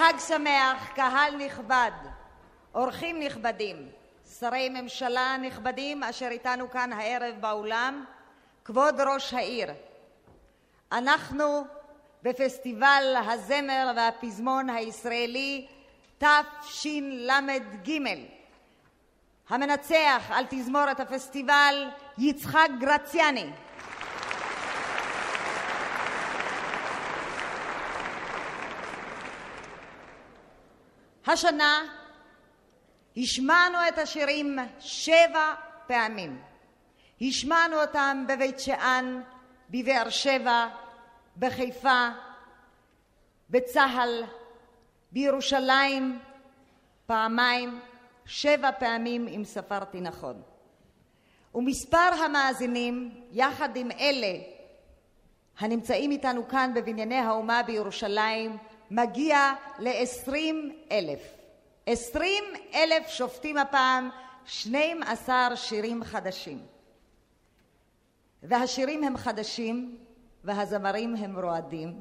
וחג שמח, קהל נכבד, אורחים נכבדים, שרי ממשלה נכבדים אשר איתנו כאן הערב באולם, כבוד ראש העיר. אנחנו בפסטיבל הזמר והפזמון הישראלי תשל"ג. המנצח על תזמורת הפסטיבל יצחק גרציאני. השנה השמענו את השירים שבע פעמים. השמענו אותם בבית שאן, בבאר שבע, בחיפה, בצה"ל, בירושלים, פעמיים, שבע פעמים אם ספרתי נכון. ומספר המאזינים, יחד עם אלה הנמצאים איתנו כאן בבנייני האומה בירושלים, מגיע לעשרים אלף. עשרים אלף שופטים הפעם, שנים עשר שירים חדשים. והשירים הם חדשים, והזמרים הם רועדים,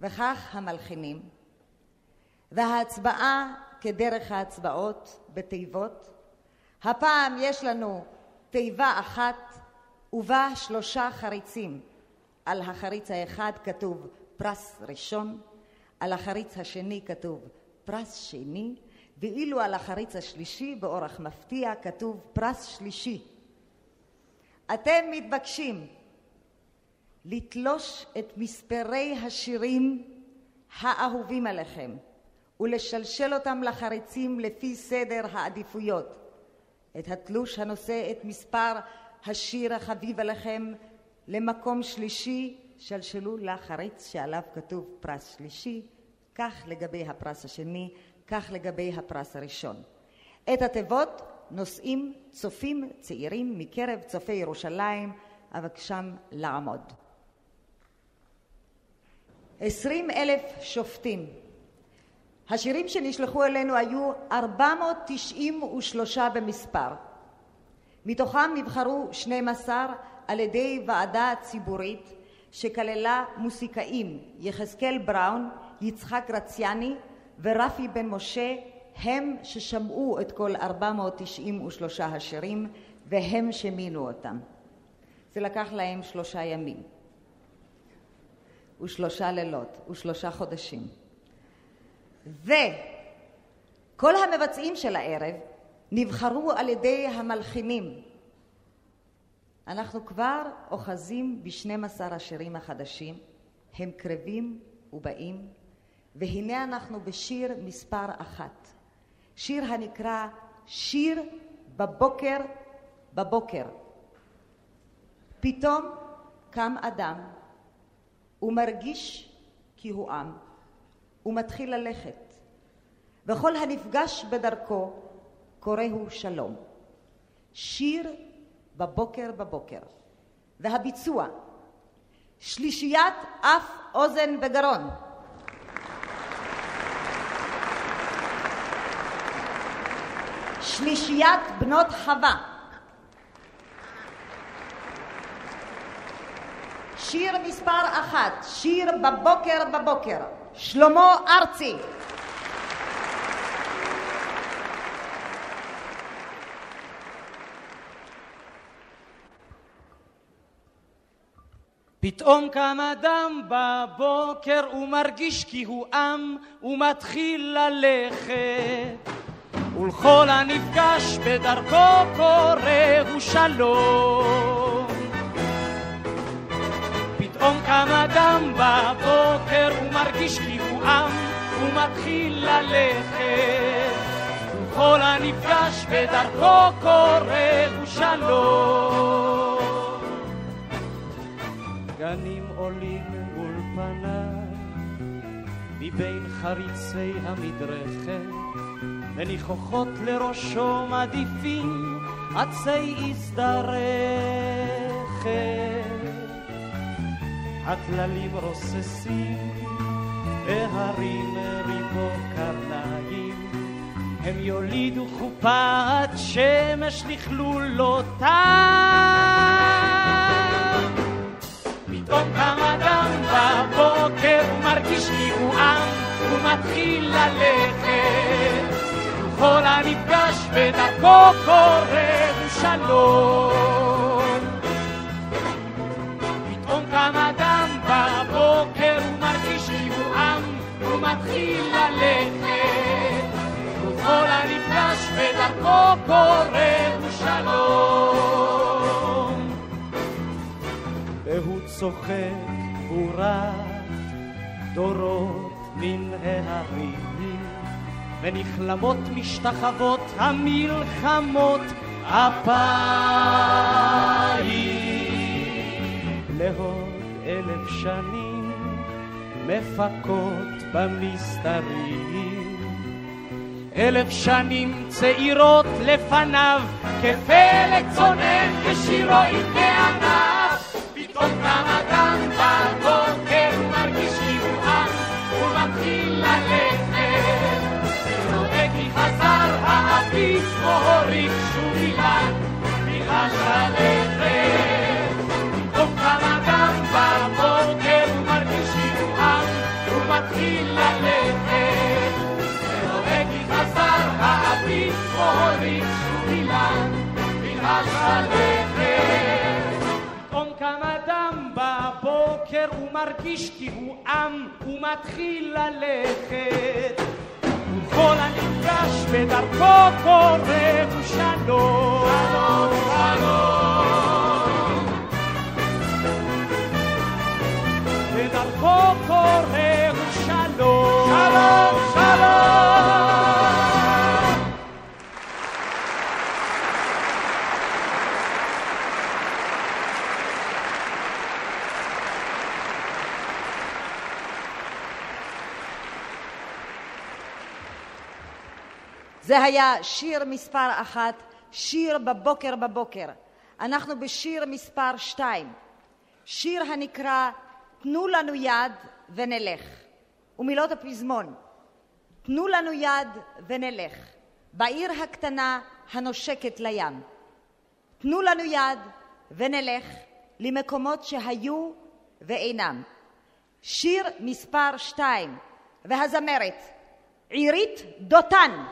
וכך המלחינים. וההצבעה כדרך ההצבעות בתיבות. הפעם יש לנו תיבה אחת ובה שלושה חריצים. על החריץ האחד כתוב פרס ראשון, על החריץ השני כתוב פרס שני, ואילו על החריץ השלישי באורח מפתיע כתוב פרס שלישי. אתם מתבקשים לתלוש את מספרי השירים האהובים עליכם ולשלשל אותם לחריצים לפי סדר העדיפויות. את התלוש הנושא את מספר השיר החביב עליכם למקום שלישי שלשלו לחריץ שעליו כתוב פרס שלישי, כך לגבי הפרס השני, כך לגבי הפרס הראשון. את התיבות נושאים צופים צעירים מקרב צופי ירושלים, אבקשם לעמוד. עשרים אלף שופטים. השירים שנשלחו אלינו היו ארבע מאות תשעים ושלושה במספר. מתוכם נבחרו שנים עשר על ידי ועדה ציבורית שכללה מוסיקאים יחזקאל בראון, יצחק רציאני ורפי בן משה הם ששמעו את כל 493 השירים והם שמינו אותם. זה לקח להם שלושה ימים ושלושה לילות ושלושה חודשים. וכל המבצעים של הערב נבחרו על ידי המלחינים אנחנו כבר אוחזים בשנים עשר השירים החדשים, הם קרבים ובאים, והנה אנחנו בשיר מספר אחת, שיר הנקרא שיר בבוקר בבוקר. פתאום קם אדם ומרגיש כי הוא עם ומתחיל ללכת, וכל הנפגש בדרכו קוראהו שלום. שיר בבוקר בבוקר. והביצוע שלישיית אף אוזן וגרון שלישיית בנות חווה. שיר מספר אחת, שיר בבוקר בבוקר, שלמה ארצי. פתאום קם אדם בבוקר ומרגיש כי הוא עם ומתחיל ללכת ולכל הנפגש בדרכו קורא הוא שלום. פתאום קם אדם בבוקר ומרגיש כי הוא עם ומתחיל ללכת. ולכל הנפגש בדרכו קורא הוא שלום. גנים עולים מול פניי, מבין חריצי המדרכת, וניחוחות לראשו מדיפים עצי הזדרכת. הטללים רוססים, והרים ריבו קרניים, הם יולידו חופת שמש לכלולותיו. פתאום קם אדם בבוקר ומרגיש כי הוא עם ומתחיל ללכת וכל הנפגש בדרכו קורא הוא שלום פתאום קם אדם בבוקר ומרגיש כי הוא עם ומתחיל ללכת. וכל הנפגש בדרכו קורא הוא שלום והוא צוחק ורק דורות מן ההרים ונכלמות משתחוות המלחמות אפיים. לעוד אלף שנים מפקות במסתרים אלף שנים צעירות לפניו כפלג צונן ושירו יבנה ענף. פתאום קם אדם בבוקר האביב כמו הוריד שוב אילן מילה שלכת פתאום קם אדם בבוקר ומרגיש חיבועה ומתחיל ללכת ונוהג כי חזר האביב כמו הוריד שוב אילן מילה שלכת פתאום קם אדם בבוקר ומרגיש כי הוא עם ומתחיל ללכת וכל הנפגש בדרכו קורא הוא שלום שלום שלום בדרכו זה היה שיר מספר אחת, שיר בבוקר בבוקר. אנחנו בשיר מספר שתיים, שיר הנקרא תנו לנו יד ונלך, ומילות הפזמון תנו לנו יד ונלך, בעיר הקטנה הנושקת לים. תנו לנו יד ונלך למקומות שהיו ואינם. שיר מספר שתיים, והזמרת עירית דותן.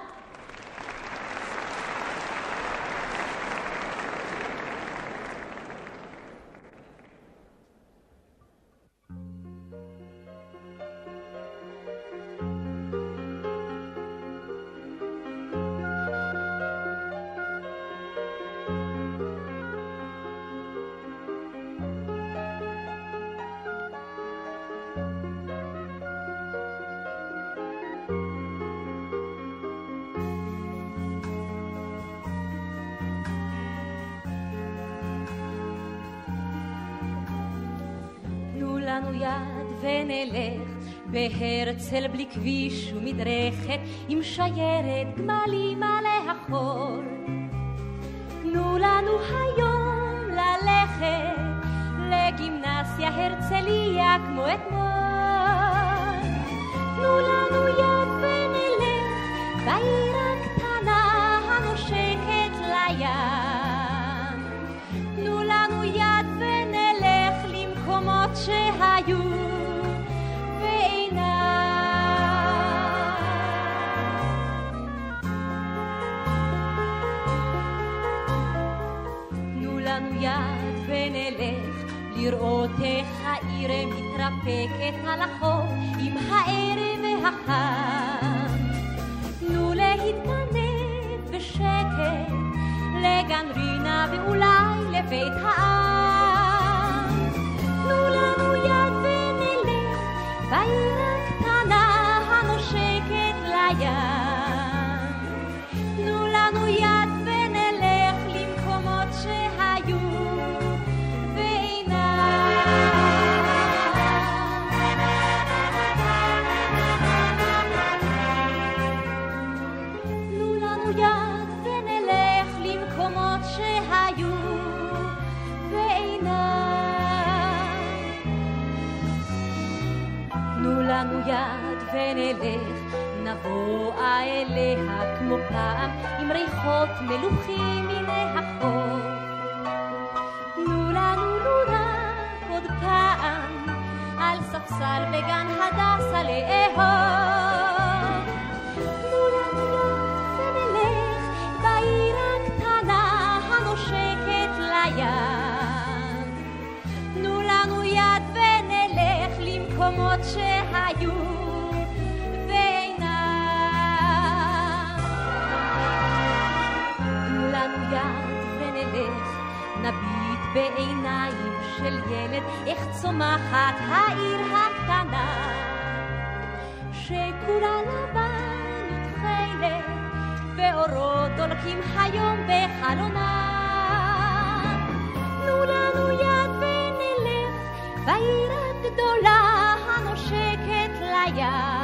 בהרצל בלי כביש ומדרכת עם שיירת גמלים על החור. תנו לנו היום ללכת לגימנסיה הרצליה כמו אתמול. תנו לנו יד ונלך בעיר הקטנה הנושקת לים. תנו לנו יד ונלך למקומות שהיו איך העיר מתרפקת על החוף עם הערב והחם. תנו להתגנב בשקט לגן רינה ואולי לבית העם. ונלך, נבואה אליה כמו פעם, עם ריחות מלוכים מן החוף. תנו לנו לו רק עוד פעם, על ספסל בגן הדסה לאהוב. תנו לנו יד ונלך בעיר הקטנה הנושקת לים. תנו לנו יד ונלך למקומות שהיו יד ונלך, נביט בעיניים של ילד, איך צומחת העיר הקטנה. שכולה לבן ותכלת, ואורות דולקים היום בחלונה. תנו לנו יד ונלך בעיר הגדולה הנושקת לים.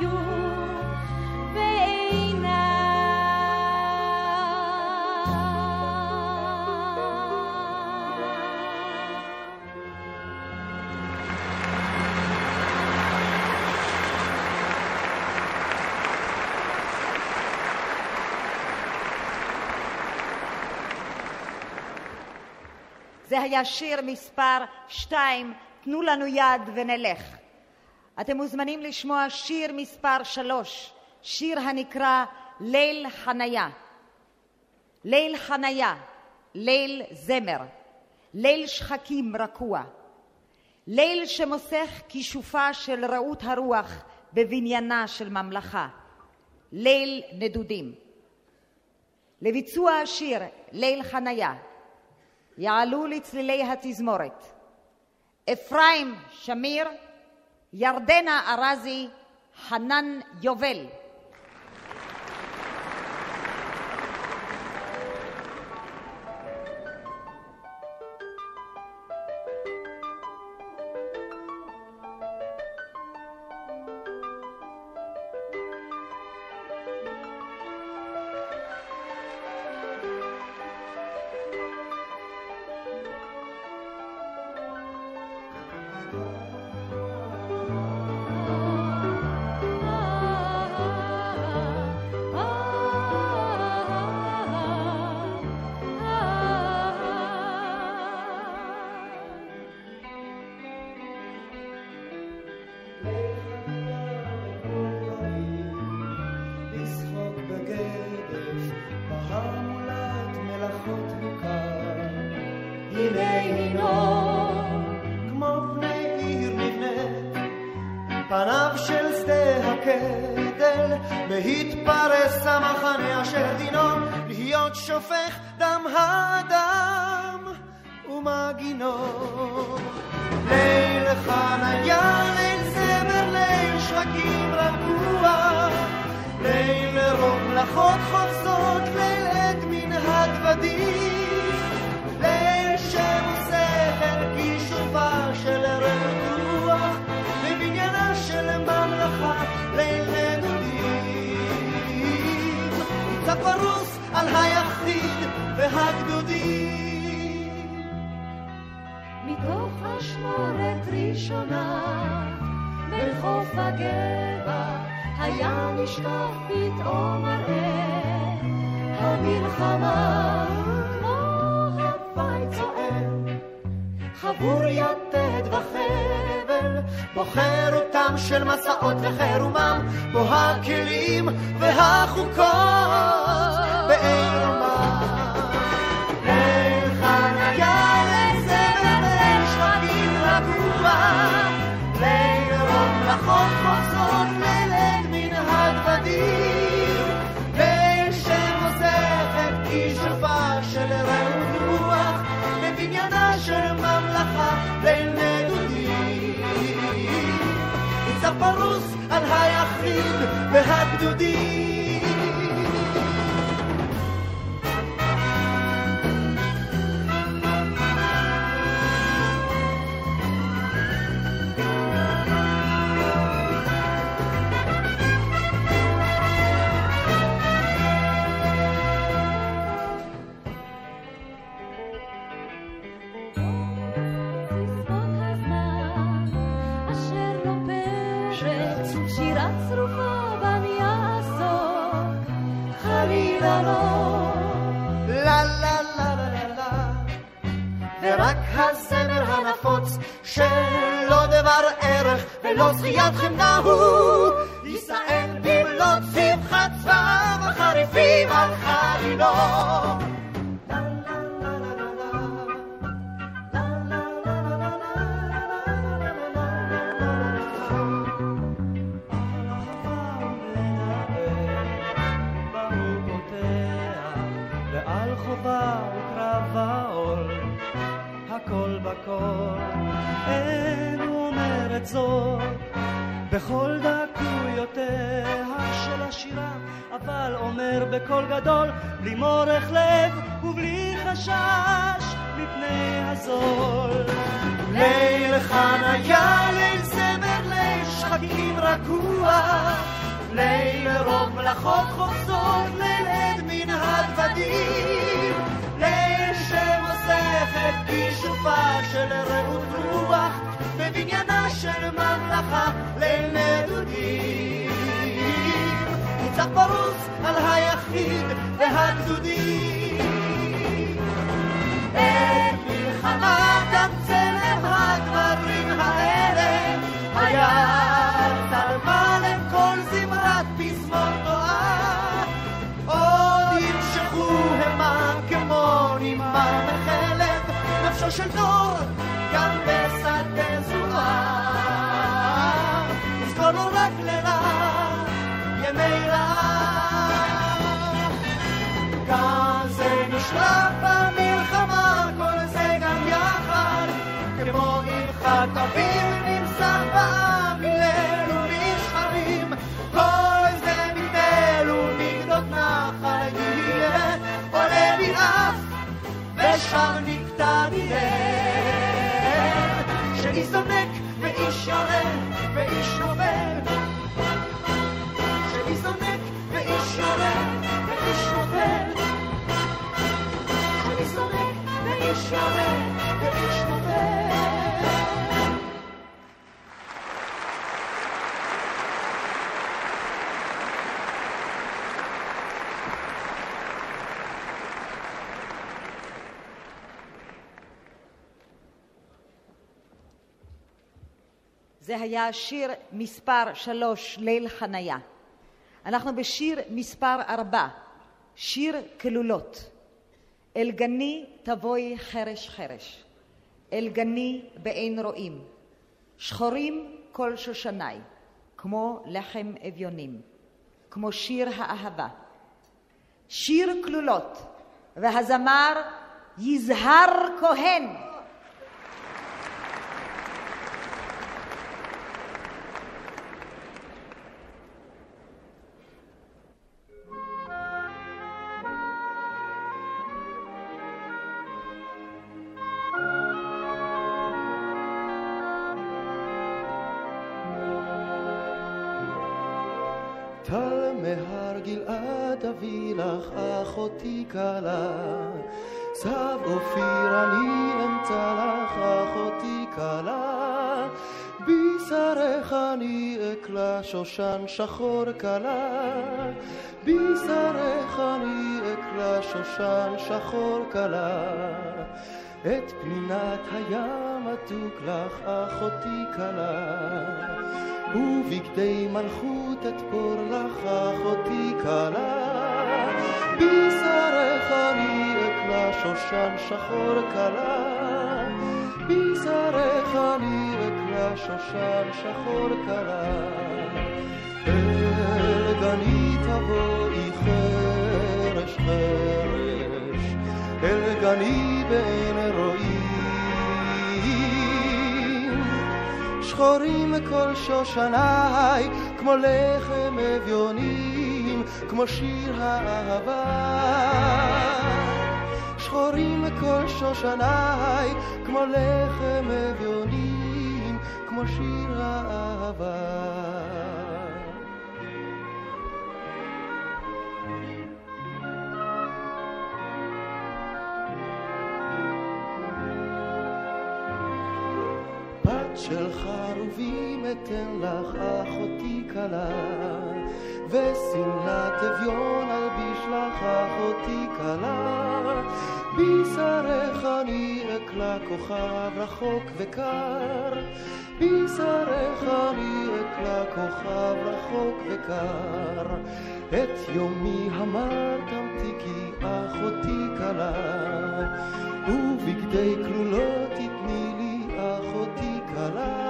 זה היה שיר מספר שתיים, תנו לנו יד ונלך. אתם מוזמנים לשמוע שיר מספר שלוש, שיר הנקרא ליל חניה. ליל חניה, ליל זמר, ליל שחקים רקוע, ליל שמוסך כישופה של רעות הרוח בבניינה של ממלכה, ליל נדודים. לביצוע השיר ליל חניה יעלו לצלילי התזמורת אפרים שמיר, ירדנה ארזי, חנן יובל. חלילה לא. לה לה לה לה לה ורק הזמר הנפוץ שלא דבר ערך ולא זכיית חמדה הוא. יישאל במלאת שמחת צבאיו החריפים על חלילו הכל בכל, אין הוא אומר את זאת, בכל דקויותיה של השירה, אבל אומר בקול גדול, בלי מורך לב ובלי חשש מפני הזול. ליל חניה, ליל זמר, ליל שחקים רגוע, ליל רוב מלאכות חופזות, ליל עד מן הדוודים, את כישופה של רעות רוח, בבניינה של ממלכה, ליל נדודים. ניצב פרוס על היחיד והגדודים. את מלחמת צלם הדברים האלה היה נפשו של דור גם בשדה זורה נזכור לו רק לרע ימי רעה כאן זה נשלט במלחמה, כל זה גם יחד, כמו אבחת אביב נמסך בעם מליל ומשחרים, כל זה מתל ומגדות נחל יהיה, עולה ביעף ושם תמיד אין, שאיש זונק ואיש יורה ואיש נובל. שאיש זונק ואיש יורה ואיש נובל. שאיש זונק ואיש יורה ואיש נובל. זה היה שיר מספר שלוש, ליל חניה. אנחנו בשיר מספר ארבע, שיר כלולות. אל גני תבואי חרש חרש, אל גני באין רואים. שחורים כל שושני, כמו לחם אביונים, כמו שיר האהבה. שיר כלולות, והזמר יזהר כהן. גלעד אביא לך אחותי כלה, סב אופיר אני אמצא לך אחותי כלה, בשרך אני אקלה שושן שחור כלה, בשרך אני אקלה שושן שחור כלה. את פנינת הים מתוק לך אחותי כלה, ובגדי מלכות אתפור לך אחותי כלה, בשרך אני אקלה שושן שחור כלה, בשרך אני אקלה שושן שחור כלה. אל גני תבואי חרש חרש, אל גני בעין רואים. שחורים כל שושניי, כמו לחם אביונים, כמו שיר האהבה. שחורים כל שושניי, כמו לחם אביונים, כמו שיר האהבה. של חרובים אתן לך אחותי כלה, ושמלת אביון אלביש לך אחותי כלה, בשרך אני אקלה כוכב רחוק וקר, בשרך אני אקלה כוכב רחוק וקר, את יומי המר תמתיקי אחותי כלה, ובגדי כלולות תתני לי אחותי כלה,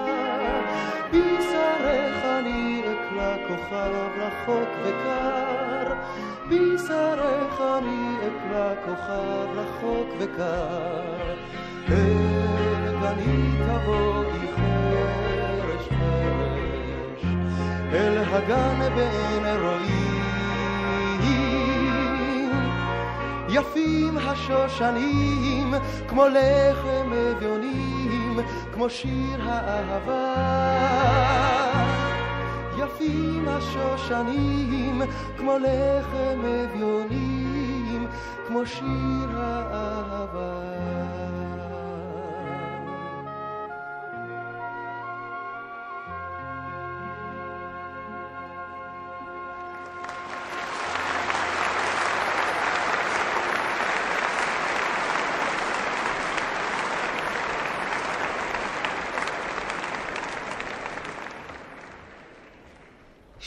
כוכב רחוק וקר, בשרך אני אקלה כוכב רחוק וקר. אל גני תבואי חרש חרש, אל הגן בעין רואים. יפים השושנים, כמו לחם אביונים, כמו שיר האהבה. יפים השושנים, כמו לחם אביונים, כמו שיר האהבה.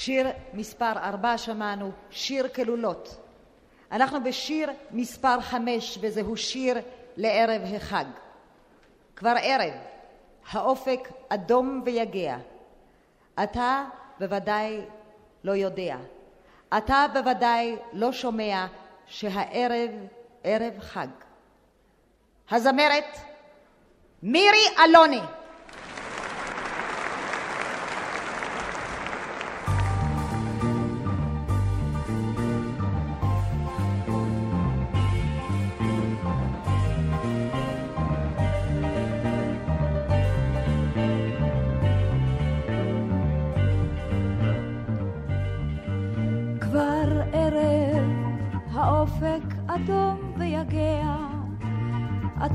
שיר מספר ארבע שמענו, שיר כלולות. אנחנו בשיר מספר חמש, וזהו שיר לערב החג. כבר ערב, האופק אדום ויגע. אתה בוודאי לא יודע. אתה בוודאי לא שומע שהערב ערב חג. הזמרת מירי אלוני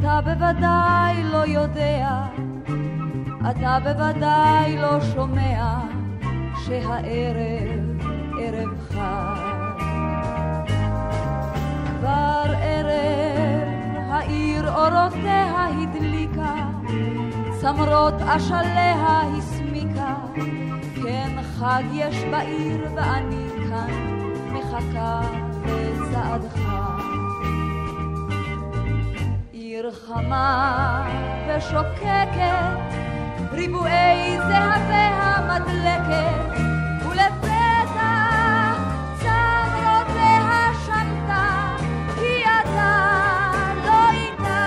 אתה בוודאי לא יודע, אתה בוודאי לא שומע, שהערב ערב חג. כבר ערב, העיר אורותיה הדליקה, צמרות אשליה הסמיקה, כן חג יש בעיר ואני כאן מחכה לצעדך. עיר חמה ושוקקת, ריבועי זהביה מדלקת, ולפתע צמרותיה שמתה, כי אתה לא איתה.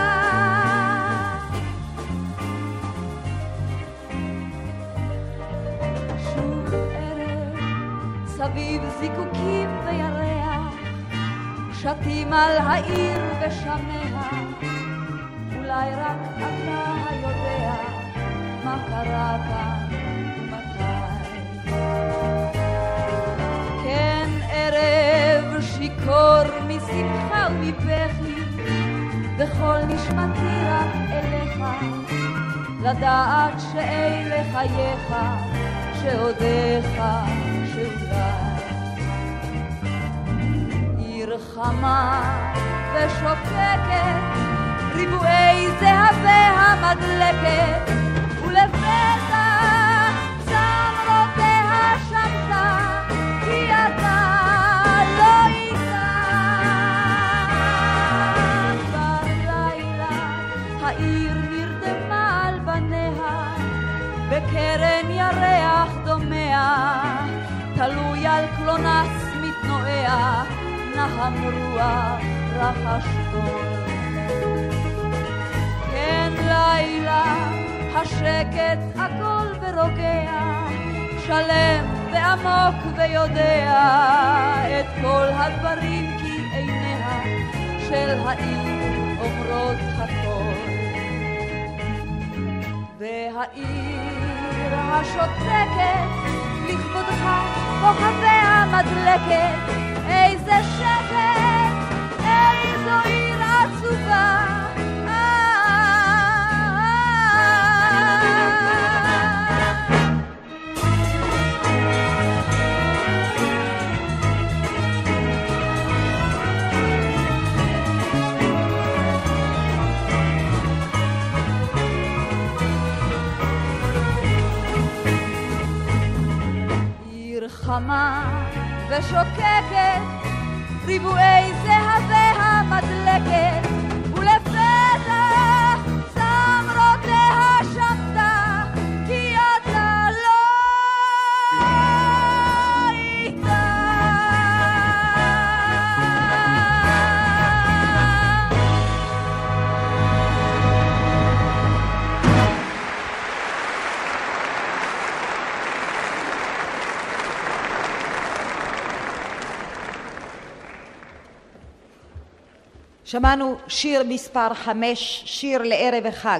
שוב ערב, סביב זיקוקים וירח, שתים על העיר ושמיה, אולי רק אתה יודע מה קרה כאן ומתי. כן ערב שיכור משמחה ומבכי, וכל נשמתי רק אליך, לדעת שאלה חייך, שעודיך, שאולי. עיר חמה ושוקקת, ריבועי זהבי המדלקת, ולפתע צמרותיה שמתה, כי אתה לא איתה. בלילה העיר נרדמה על בניה, בקרן ירח דומע, תלוי על קלונס מתנועע, נהם רוח רחש קול. כן לילה, השקט עגול ורוגע, שלם ועמוק ויודע את כל הדברים כי עיניה של העיר אומרות הכל. והעיר השותקת, לכבודך כוכביה מדלקת, איזה שקט, איזו עיר חמה ושוקקת, ריבועי זהבי שמענו שיר מספר חמש, שיר לערב החג.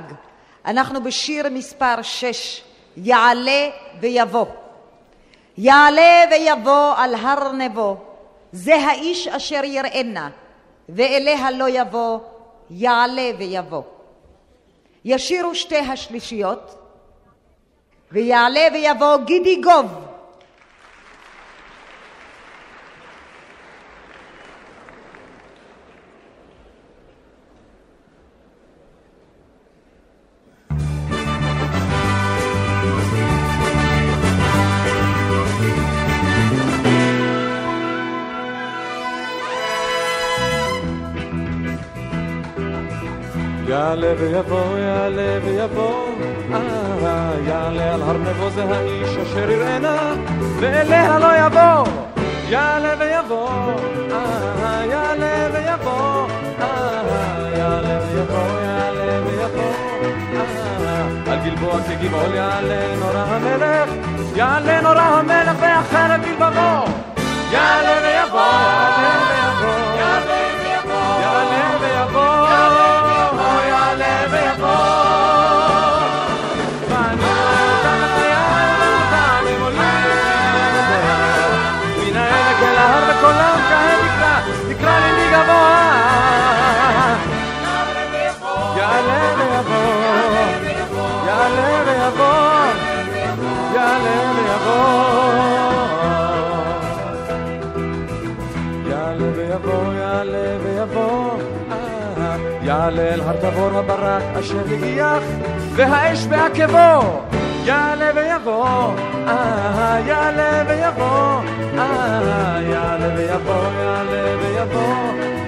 אנחנו בשיר מספר שש, יעלה ויבוא. יעלה ויבוא על הר נבו, זה האיש אשר יראנה, ואליה לא יבוא, יעלה ויבוא. ישירו שתי השלישיות, ויעלה ויבוא גידי גוב. יעלה ויבוא, יעלה ויבוא, אה, יעלה על הר נבו זה האיש אשר יראנה, ואליה לא יבוא. יעלה ויבוא, אה, יעלה ויבוא, אה, יעלה ויבוא, יעלה ויבוא, אה, על גלבוע כגבעול יעלה נורא המלך, יעלה נורא המלך ואחרת בלבבו. יעלה ויבוא, אל הר תבור הברק אשר הגיח, והאש בעקבו. יעלה ויבוא, אה, יעלה ויבוא, אה, יעלה ויבוא, יעלה ויבוא,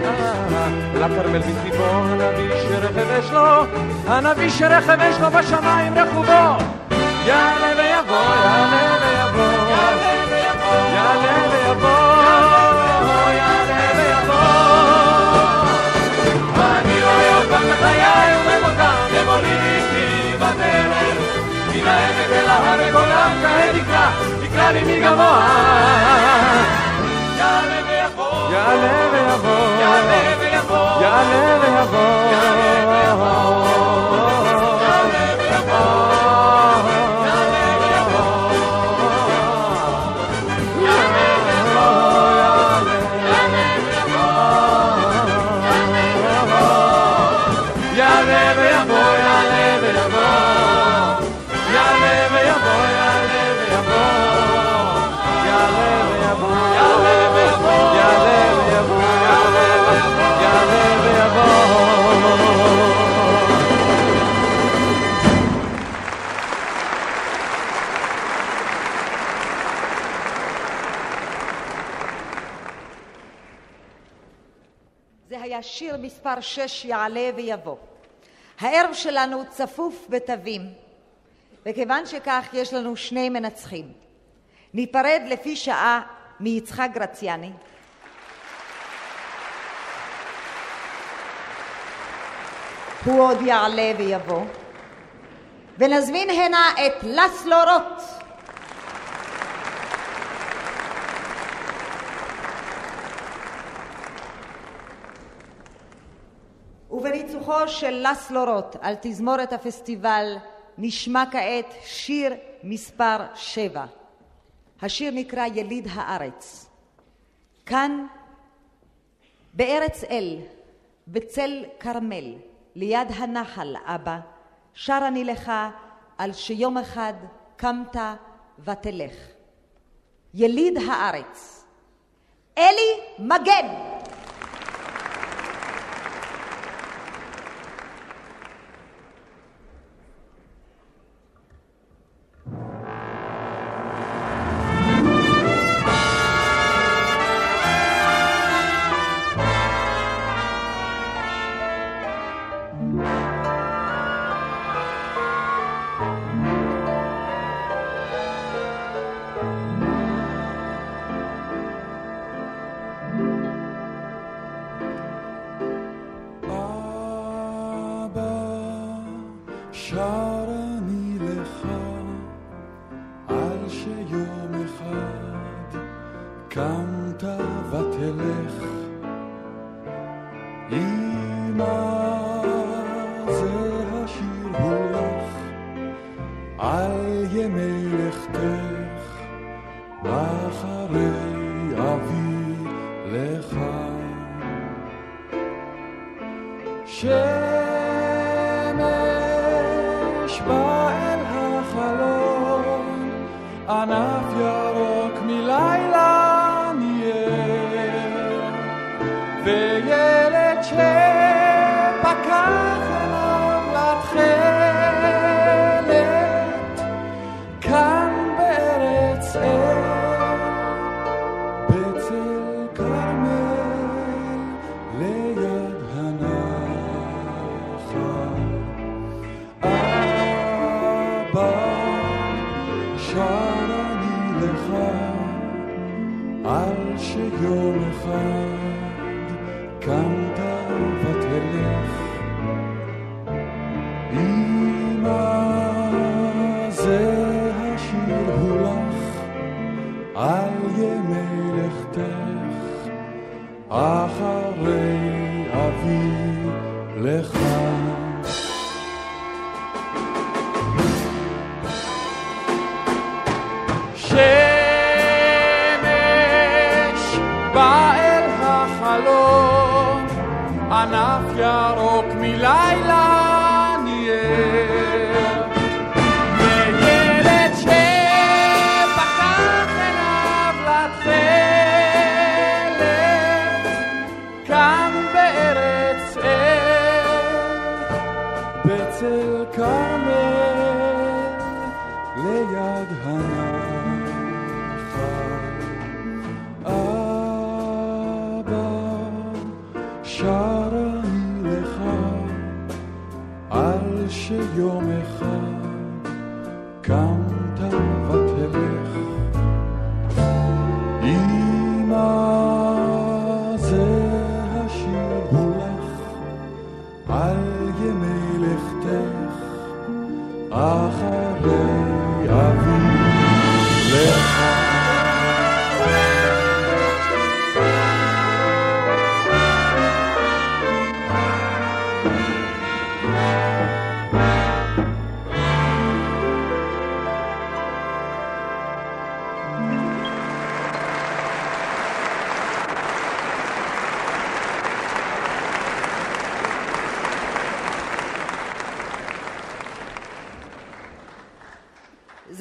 אה, לכרמל בטבעו, הנביא שרכב יש לו, הנביא שרכב יש לו בשמיים רכובו. יעלה ויבוא, יעלה ויבוא, יעלה ויבוא, יעלה מן העמק אל ההר וקולם כהה נקרא, נקרא לי מגבוה. יעלה ויבוא, יעלה ויבוא, יעלה ויבוא, יעלה ויבוא, יעלה ויבוא, מספר 6 יעלה ויבוא. הערב שלנו צפוף בתווים, וכיוון שכך יש לנו שני מנצחים. ניפרד לפי שעה מיצחק גרציאני. הוא עוד יעלה ויבוא. ונזמין הנה את לסלו רוט. ובניצוחו של לסלו רוט על תזמורת הפסטיבל נשמע כעת שיר מספר שבע. השיר נקרא יליד הארץ. כאן בארץ אל, בצל כרמל, ליד הנחל אבא, שר אני לך על שיום אחד קמת ותלך. יליד הארץ. אלי מגן!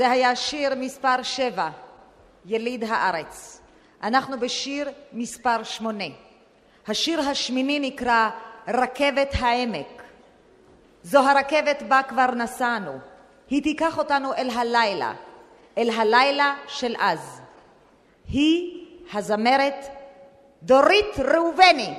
זה היה שיר מספר שבע, יליד הארץ. אנחנו בשיר מספר שמונה. השיר השמיני נקרא רכבת העמק. זו הרכבת בה כבר נסענו. היא תיקח אותנו אל הלילה, אל הלילה של אז. היא הזמרת דורית ראובני.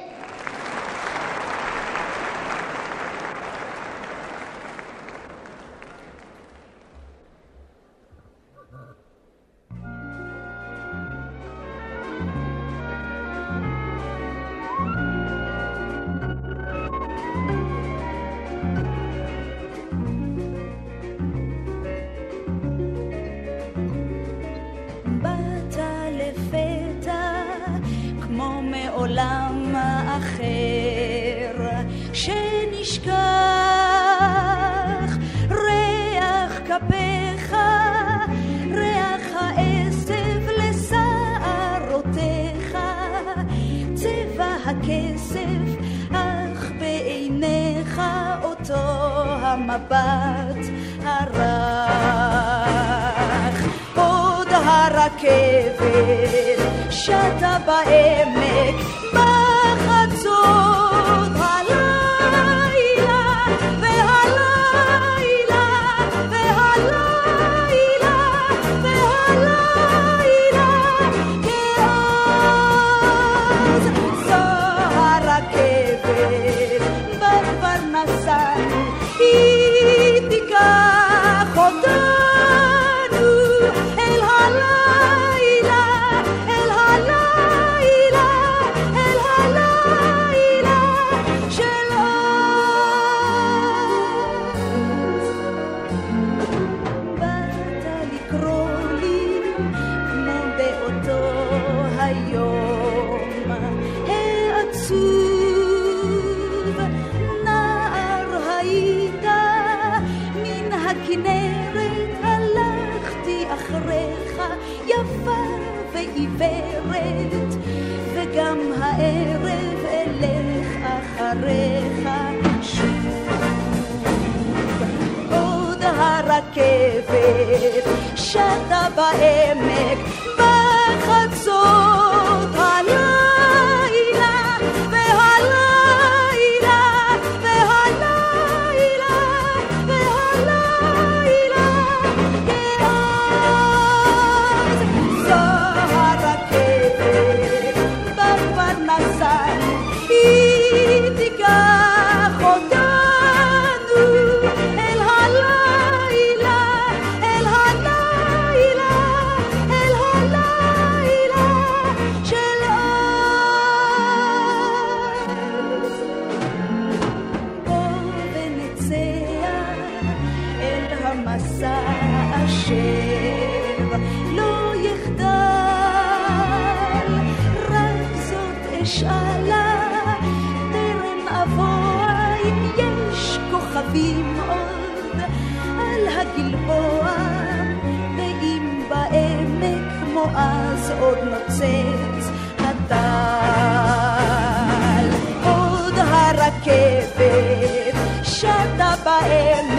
Bahia.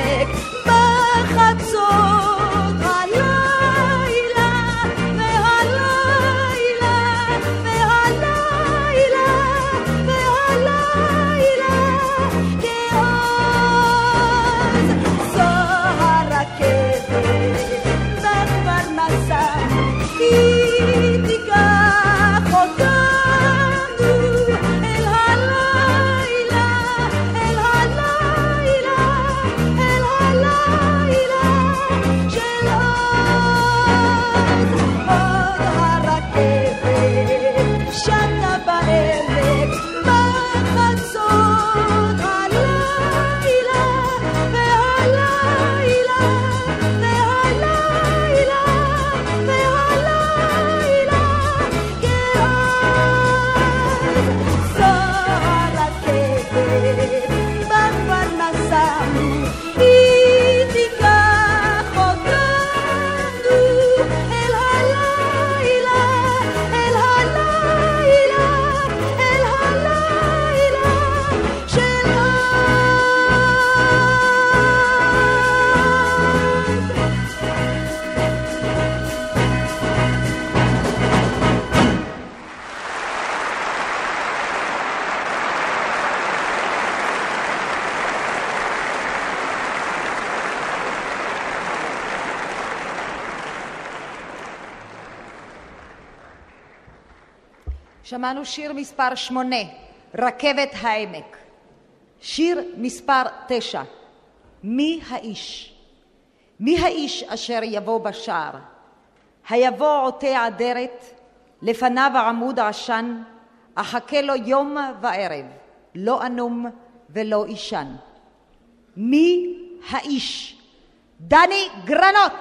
שמענו שיר מספר שמונה, רכבת העמק. שיר מספר תשע, מי האיש? מי האיש אשר יבוא בשער? היבוא עוטה אדרת, לפניו עמוד עשן, אחכה לו יום וערב, לא אנום ולא עישן. מי האיש? דני גרנות!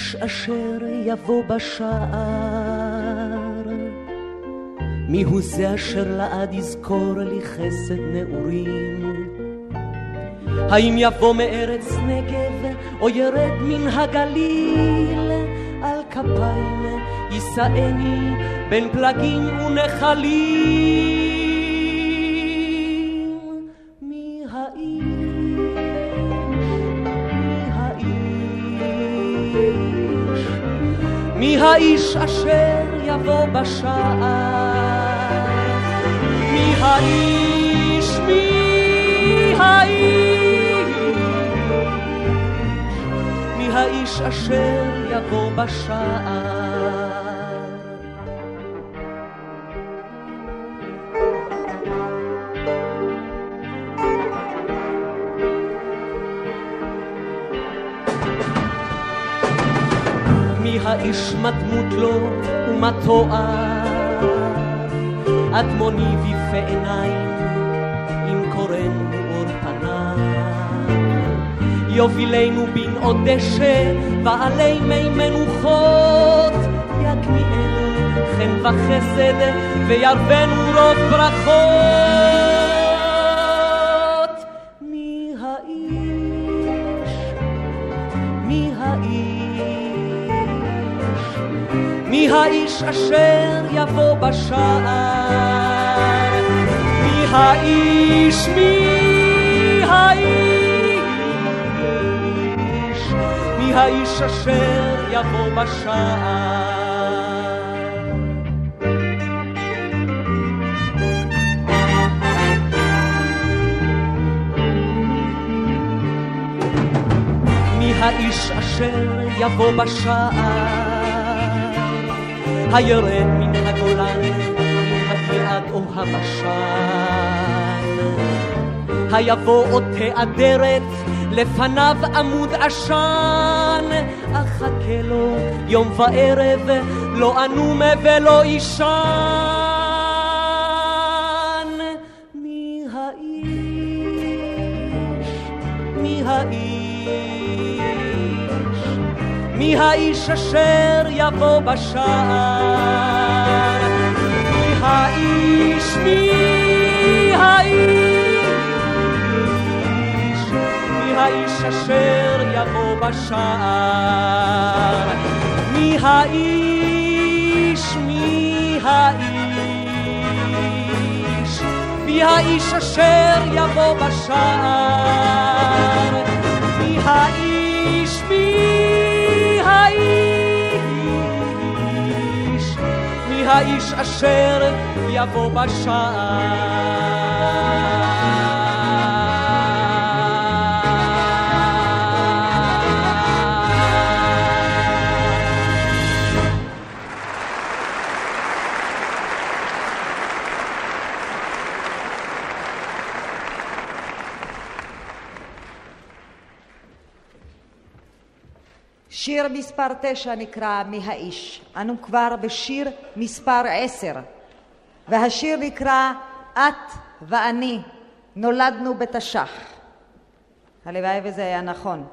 איש אשר יבוא בשער. מי הוא זה אשר לעד יזכור לי חסד נעורים? האם יבוא מארץ נגב או ירד מן הגליל? על כפיים יישאני בין פלגים ונחלים. אשר יבוא בשער? מי האיש? מי האיש? מי האיש אשר יבוא בשער? האיש מה דמות לו ומה תואר? אדמוני ויפה עיניים עם קורן אור פניו. יובילנו בנאות דשא ועלי מי מנוחות. יקניאנו חן וחסד וירבנו רוב ברכות אשר יבוא בשער? מי האיש? מי האיש? מי האיש אשר יבוא בשער? האיש אשר יבוא בשער? הירד מן הגולן, מן הגלעד או הבשן. היבוא אותה אדרת, לפניו עמוד עשן. אחכה לו יום וערב, לא אנום ולא אישן. האיש אשר יבוא בשער? מי האיש? מי האיש? מי האיש אשר יבוא בשער? מי האיש? מי האיש? מי האיש אשר יבוא בשער? מי האיש? אשר יבוא בשער? שיר מספר תשע נקרא "מי האיש". אנו כבר בשיר מספר עשר, והשיר נקרא "את ואני נולדנו בתש"ח". הלוואי וזה היה נכון.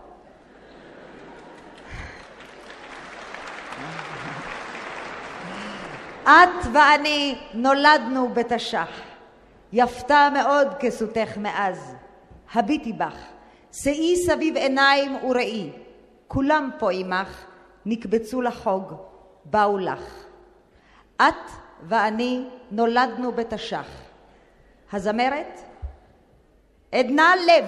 את ואני נולדנו בתש"ח. יפתה מאוד כסותך מאז. הביטי בך, שאי סביב עיניים וראי. כולם פה עמך, נקבצו לחוג, באו לך. את ואני נולדנו בתש"ח. הזמרת? עדנה לב.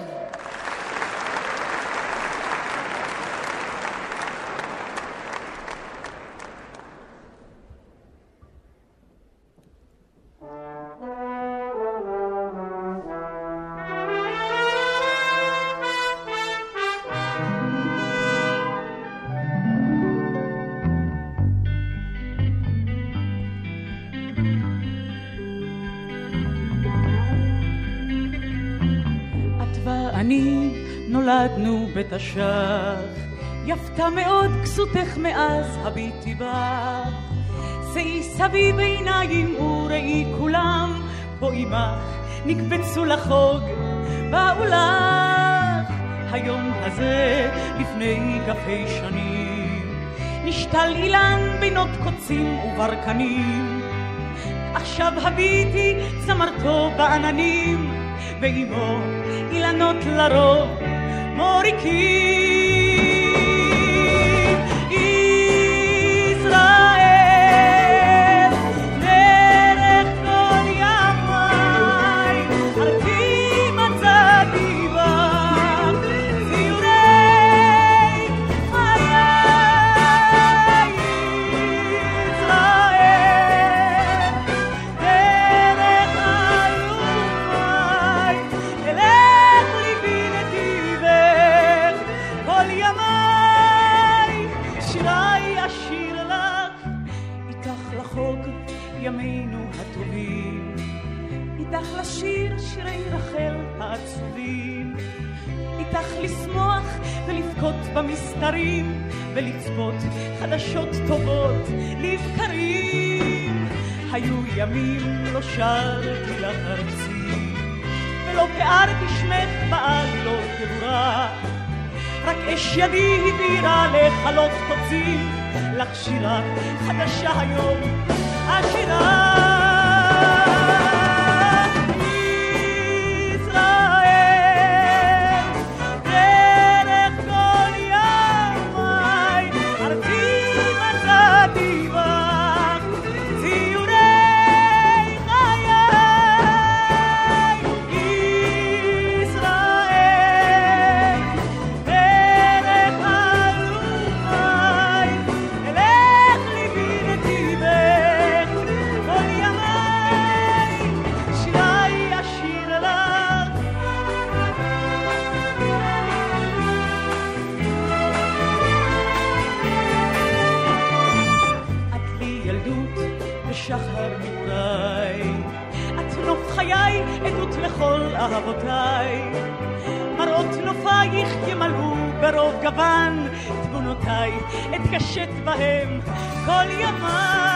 בתש"ח, יפתה מאוד כסותך מאז הביטי בך. שאי סביב עיניים וראי כולם, בו עמך נקבצו לחוג, באו. היום הזה לפני כפי שנים, נשתל אילן בינות קוצים וברקנים. עכשיו הביטי צמרתו בעננים, ועמו אילנות לרוב מוריקים. ישראל, במסתרים, ולצפות חדשות טובות לבקרים. היו ימים לא שרתי לך ארצי, ולא פארתי שמך בעד לא תבורה. רק אש ידי הבירה לכלות קוצים, לך שירה חדשה היום, השירה. גוון, תמונותיי אתקשט בהם כל ימיי.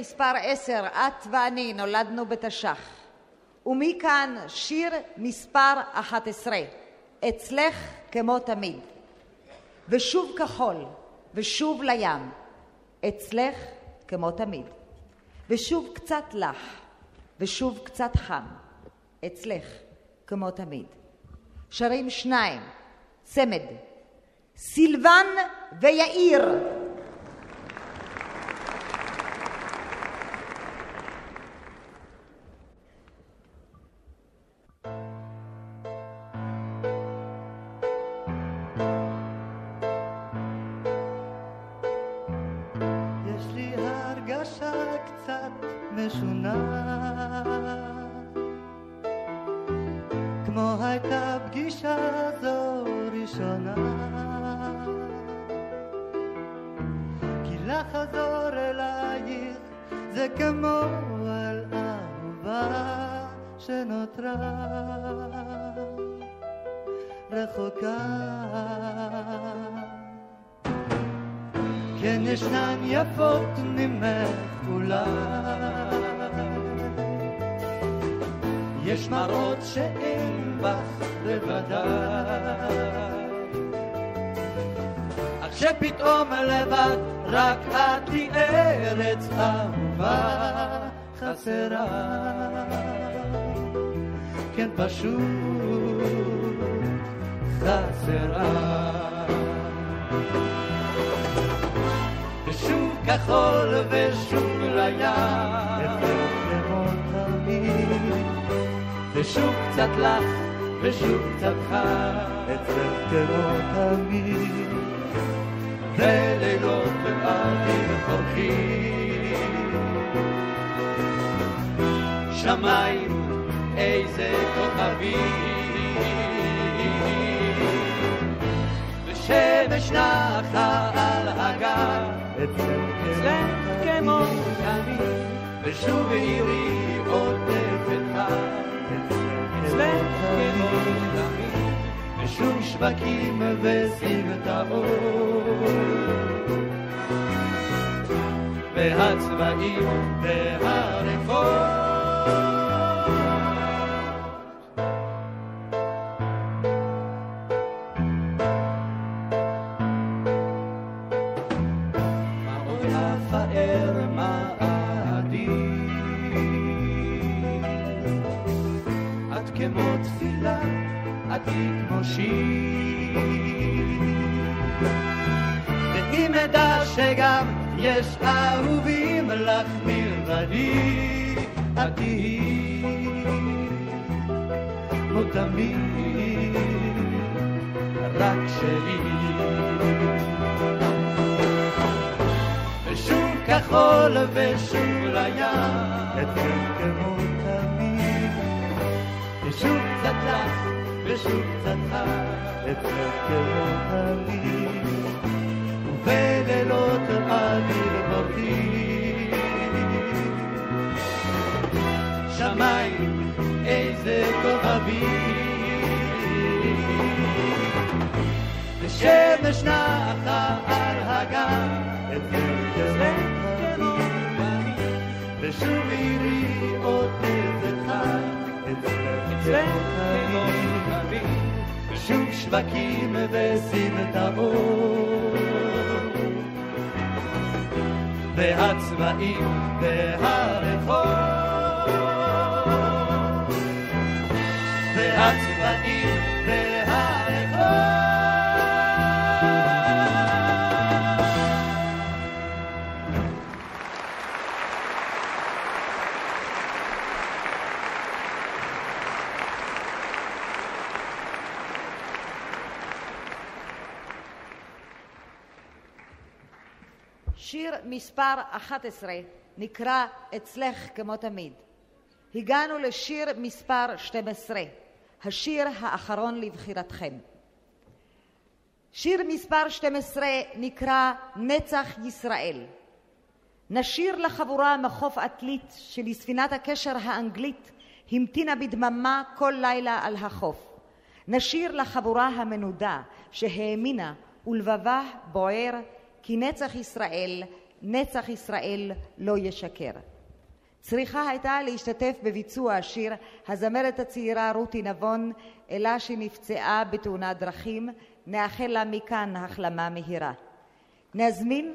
מספר עשר, את ואני נולדנו בתש"ח. ומכאן שיר מספר אחת עשרה, אצלך כמו תמיד. ושוב כחול, ושוב לים, אצלך כמו תמיד. ושוב קצת לח, ושוב קצת חם, אצלך כמו תמיד. שרים שניים, צמד, סילבן ויאיר. פשוט חסרה. ושוב כחול ושוב לים, ושוב קצת לך ושוב קצת חם, אצלך כמו תמיד, ולילות באוויר חורכים. שמיים איזה כוכבים, ושמש נחה על הגב, אצלך כמו תמיד, ושוב עירי עוטפת חם, אצלך כמו תמיד, ושוב שווקים וסמטאות, והצבעים והרחוב. כמו תמיד, רק שלי. ושוב כחול ושוב לים, אתכם כמו תמיד, ושוב קצת לך ושוב קצת חם, אתכם כמו תמיד, ובלילות אוויר בורחים. שמיים איזה כוכבים, ושמש נחה על תמיד, ושוב עירי כמו תמיד, ושוב שווקים וסמטאות, והצבעים והרחוב. מספר 11 נקרא אצלך כמו תמיד. הגענו לשיר מספר 12, השיר האחרון לבחירתכם. שיר מספר 12 נקרא נצח ישראל. נשיר לחבורה מחוף עתלית שלספינת הקשר האנגלית המתינה בדממה כל לילה על החוף. נשיר לחבורה המנודה שהאמינה ולבבה בוער כי נצח ישראל, נצח ישראל לא ישקר. צריכה הייתה להשתתף בביצוע השיר הזמרת הצעירה רותי נבון, אלא שנפצעה בתאונת דרכים, נאחל לה מכאן החלמה מהירה. נזמין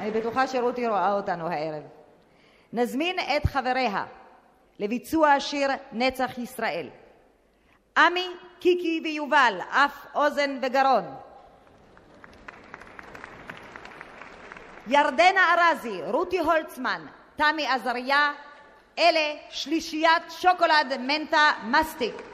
אני בטוחה שרותי רואה אותנו הערב. נזמין את חבריה לביצוע השיר נצח ישראל. עמי, קיקי ויובל, אף אוזן וגרון. ירדנה ארזי, רותי הולצמן, תמי עזריה, אלה שלישיית שוקולד מנטה מסטיק.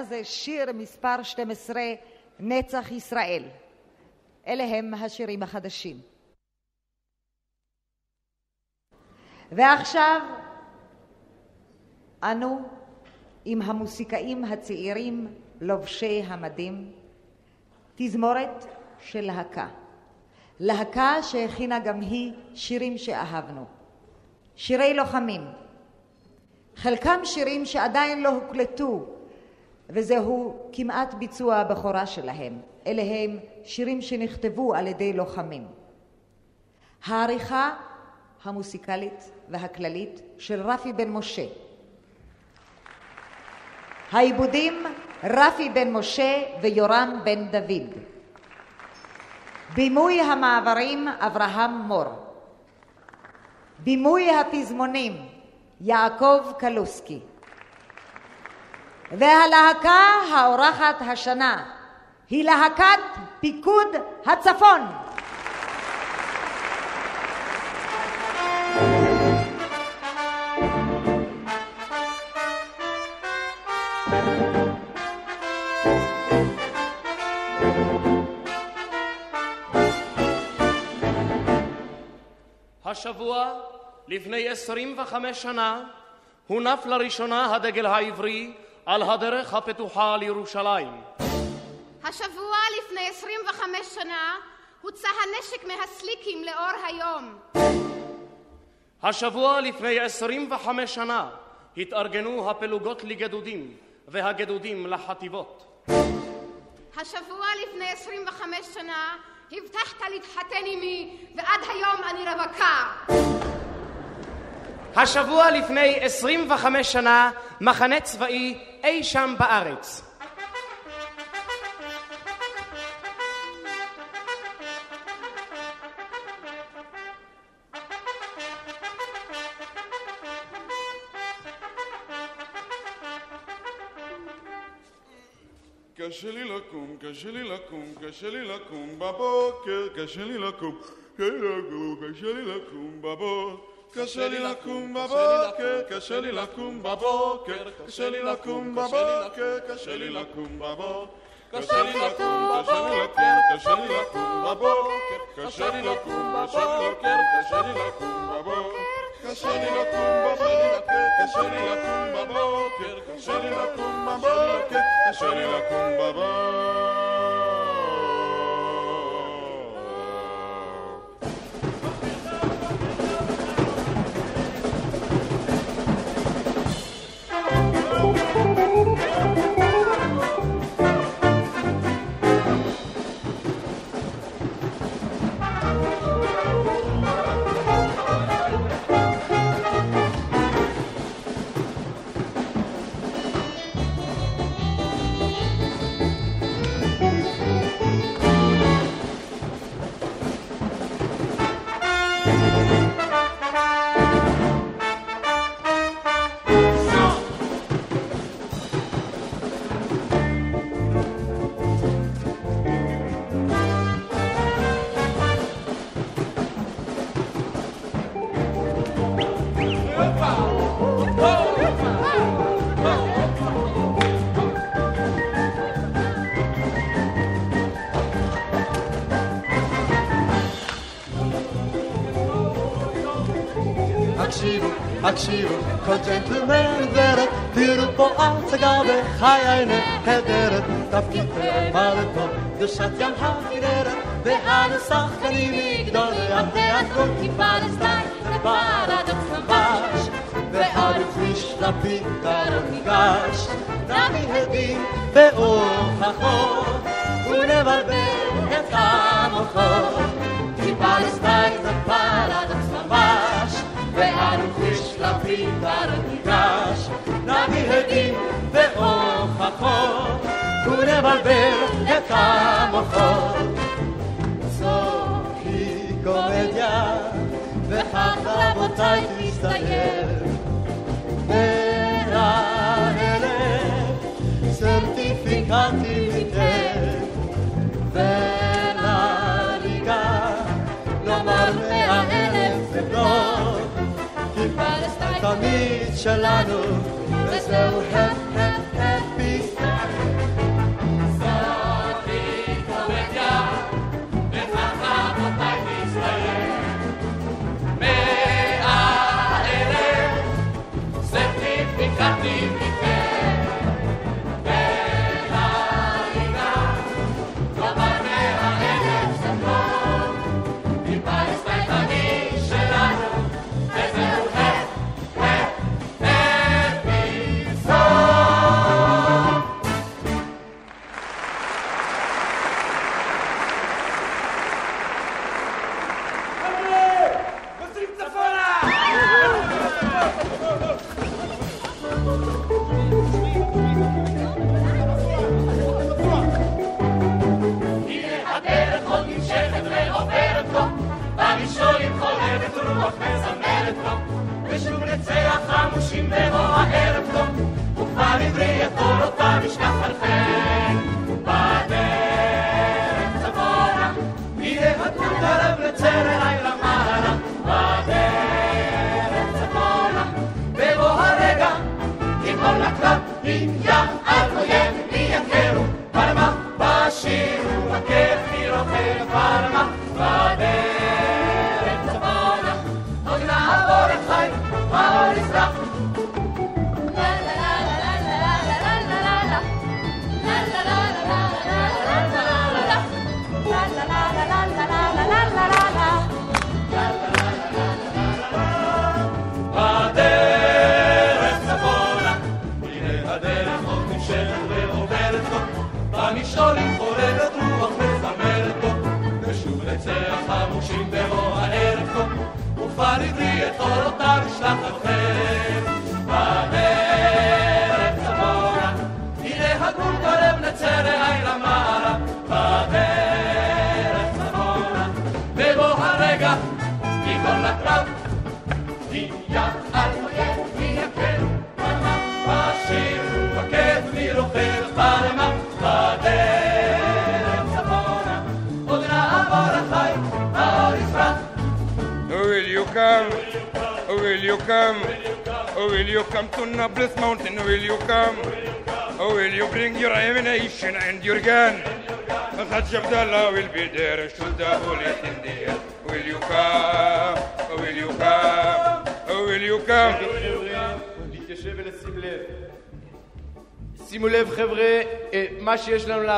היה זה שיר מספר 12, נצח ישראל. אלה הם השירים החדשים. ועכשיו אנו עם המוסיקאים הצעירים לובשי המדים, תזמורת של להקה. להקה שהכינה גם היא שירים שאהבנו. שירי לוחמים. חלקם שירים שעדיין לא הוקלטו וזהו כמעט ביצוע הבכורה שלהם. אלה הם שירים שנכתבו על ידי לוחמים. העריכה המוסיקלית והכללית של רפי בן משה. העיבודים רפי בן משה ויורם בן דוד. בימוי המעברים אברהם מור. בימוי הפזמונים יעקב קלוסקי. והלהקה האורחת השנה היא להקת פיקוד הצפון. השבוע, לפני 25 שנה, הונף לראשונה הדגל העברי על הדרך הפתוחה לירושלים. השבוע לפני 25 שנה הוצא הנשק מהסליקים לאור היום. השבוע לפני 25 שנה התארגנו הפלוגות לגדודים והגדודים לחטיבות. השבוע לפני 25 שנה הבטחת להתחתן עמי ועד היום אני רווקה. השבוע לפני 25 שנה מחנה צבאי אי שם בארץ. קשה לי לקום, קשה לי לקום, קשה לי לקום בבוקר, קשה לי לקום, קשה לי לקום בבוקר. קשה לי לקום בבוקר, קשה לי לקום בבוקר, קשה לי לקום בבוקר, קשה לי לקום בבוקר. קשה לי לקום, לקום, קשה לי לקום בבוקר, קשה לי לקום בבוקר, קשה לי לקום בבוקר. קשה לי לקום בבוקר, קשה לי לקום בבוקר, קשה לי לקום בבוקר, קשה לי לקום בבוקר. הצגה בחיי נהדרת, תפקיד מלכו, קדושת ים הכנרת, ואנו שחקנים מגדולי התיאטרון, כי פלסטיין זה פרדוקס ממש, ואלוף איש לפתרון ניגש, נביא עדים והוכחות, ונבלבל את המוחות, כי פלסטיין זה פרדוקס ממש, ואנו איש לפתרון ניגש, מהדהדים והוכחות, ונבלבל את המוחות. זאת היא קומדיה, וכך רבותיי תסתכל. בין האלף סרטיפיקטים ניתן, ולליגה לומר מאה אלף זה לא תמיד שלנו, וזהו הפ הפ הפי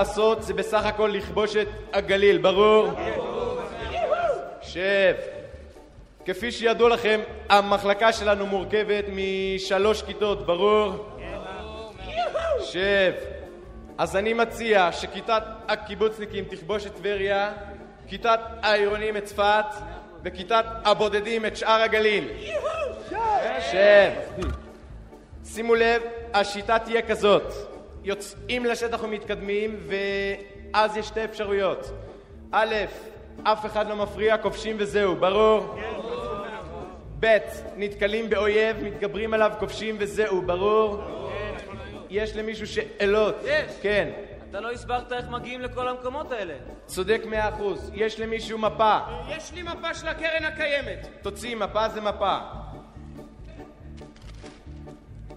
לעשות זה בסך הכל לכבוש את הגליל, ברור? שב. כפי שידוע לכם, המחלקה שלנו מורכבת משלוש כיתות, ברור? שב. אז אני מציע שכיתת הקיבוצניקים תכבוש את טבריה, כיתת העירונים את צפת, וכיתת הבודדים את שאר הגליל. שב. שימו לב, השיטה תהיה כזאת: יוצאים לשטח ומתקדמים, ואז יש שתי אפשרויות. א', אף אחד לא מפריע, כובשים וזהו, ברור? ב', נתקלים באויב, מתגברים עליו, כובשים וזהו, ברור? יש למישהו שאלות? יש. כן. אתה לא הסברת איך מגיעים לכל המקומות האלה. צודק מאה אחוז. יש למישהו מפה? יש לי מפה של הקרן הקיימת. תוציא, מפה זה מפה.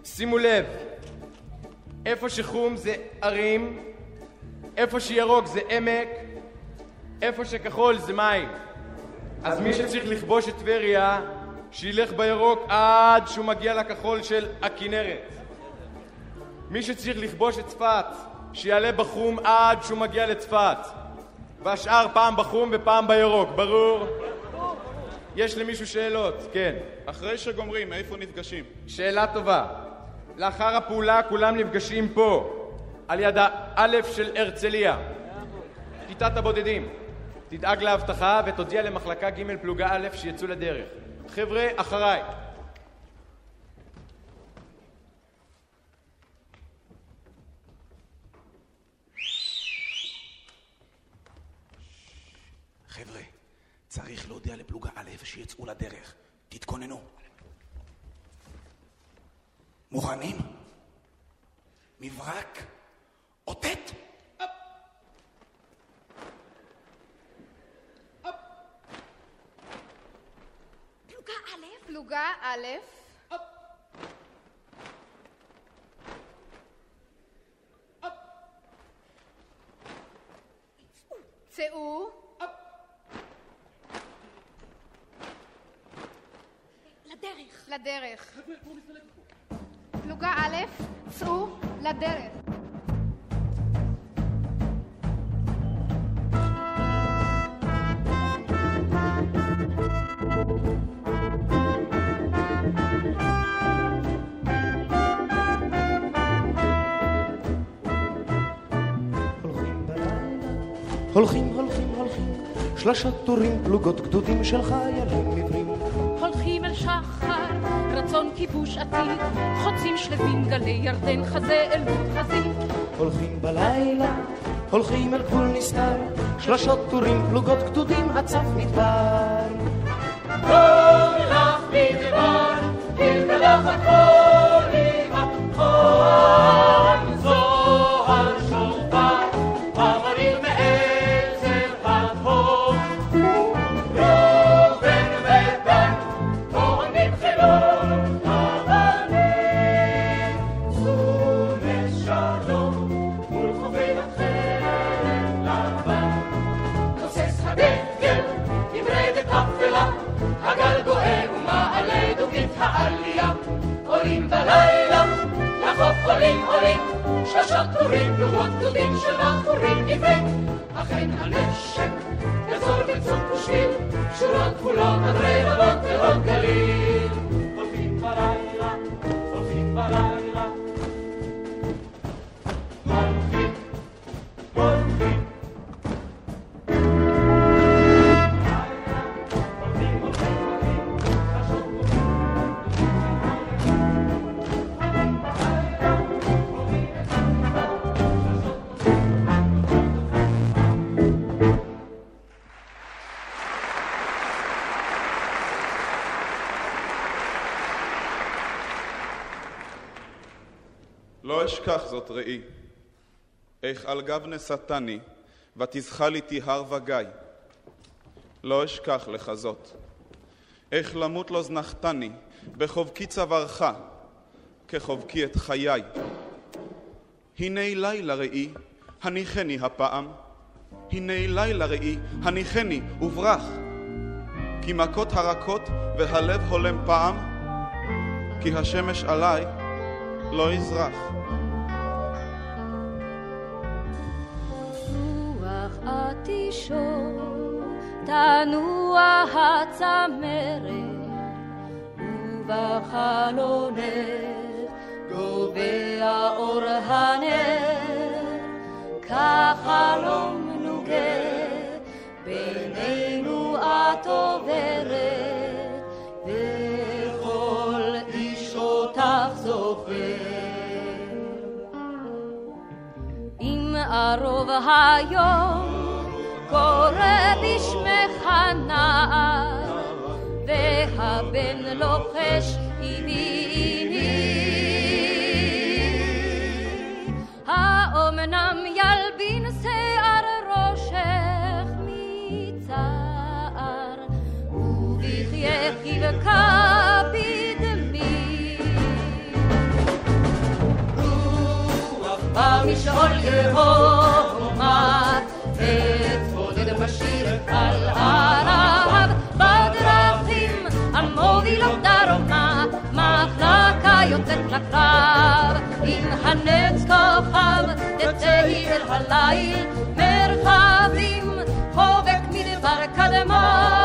שימו לב, איפה שחום זה ערים, איפה שירוק זה עמק, איפה שכחול זה מים. אז מי שצריך לכבוש את טבריה, שילך בירוק עד שהוא מגיע לכחול של הכנרת. מי שצריך לכבוש את צפת, שיעלה בחום עד שהוא מגיע לצפת. והשאר פעם בחום ופעם בירוק, ברור? יש למישהו שאלות? כן. אחרי שגומרים, איפה נפגשים? שאלה טובה. לאחר הפעולה כולם נפגשים פה, על יד האלף של הרצליה. כיתת הבודדים. תדאג לאבטחה ותודיע למחלקה ג' פלוגה א' שיצאו לדרך. חבר'ה, אחריי. חבר'ה, צריך להודיע לפלוגה א' שיצאו לדרך. תתכוננו. מוכנים? מברק? אותת? פלוגה א'? פלוגה א', צאו. לדרך. לדרך. פלוגה א', צאו לדרך. הולכים, הולכים, הולכים, שלושה טורים, פלוגות גדודים של חיילים עיוורים. כיבוש עתיד, חוצים שלווים גלי ירדן חזה אל מול חזית. הולכים בלילה, הולכים אל גבול נסתר, שלושות טורים, פלוגות גדודים, הצף מדבר. כל לך מדבר, תלמדך הקולי, החום זוהר עולים בלילה, לחוף עולים עולים, שלושות טורים, פלוגות גדודים של בחורים עיוורים. אכן הנשק, יצור וצוק ושביל, שורות כפולות עד רבבות תהום גליל. לא אשכח זאת ראי, איך על גב נשאתני, ותזחל איתי הר וגיא. לא אשכח לך זאת. איך למות לא זנחתני, בחובקי צווארך, כחובקי את חיי. הנה לילה ראי, הניחני הפעם. הנה לילה ראי, הניחני וברח. כי מכות הרכות והלב הולם פעם, כי השמש עליי לא יזרח. תנוע הצמרת, ובחלונך גובע אור הנר, כחלום נוגה, בינינו את עוברת, ערוב היום קורא בשמך נער, והבן לוחש אימי. האומנם ילבין שיער ראשך מצער, ובחייך יבקע במשעול יהומה, אתבודד בשיר על ערב, בדרכים המובילות דרומה, מחלקה יוצאת לקרב, עם הנץ כוכב, תצאי אל הליל, מרחבים, חובק מדבר קדמון.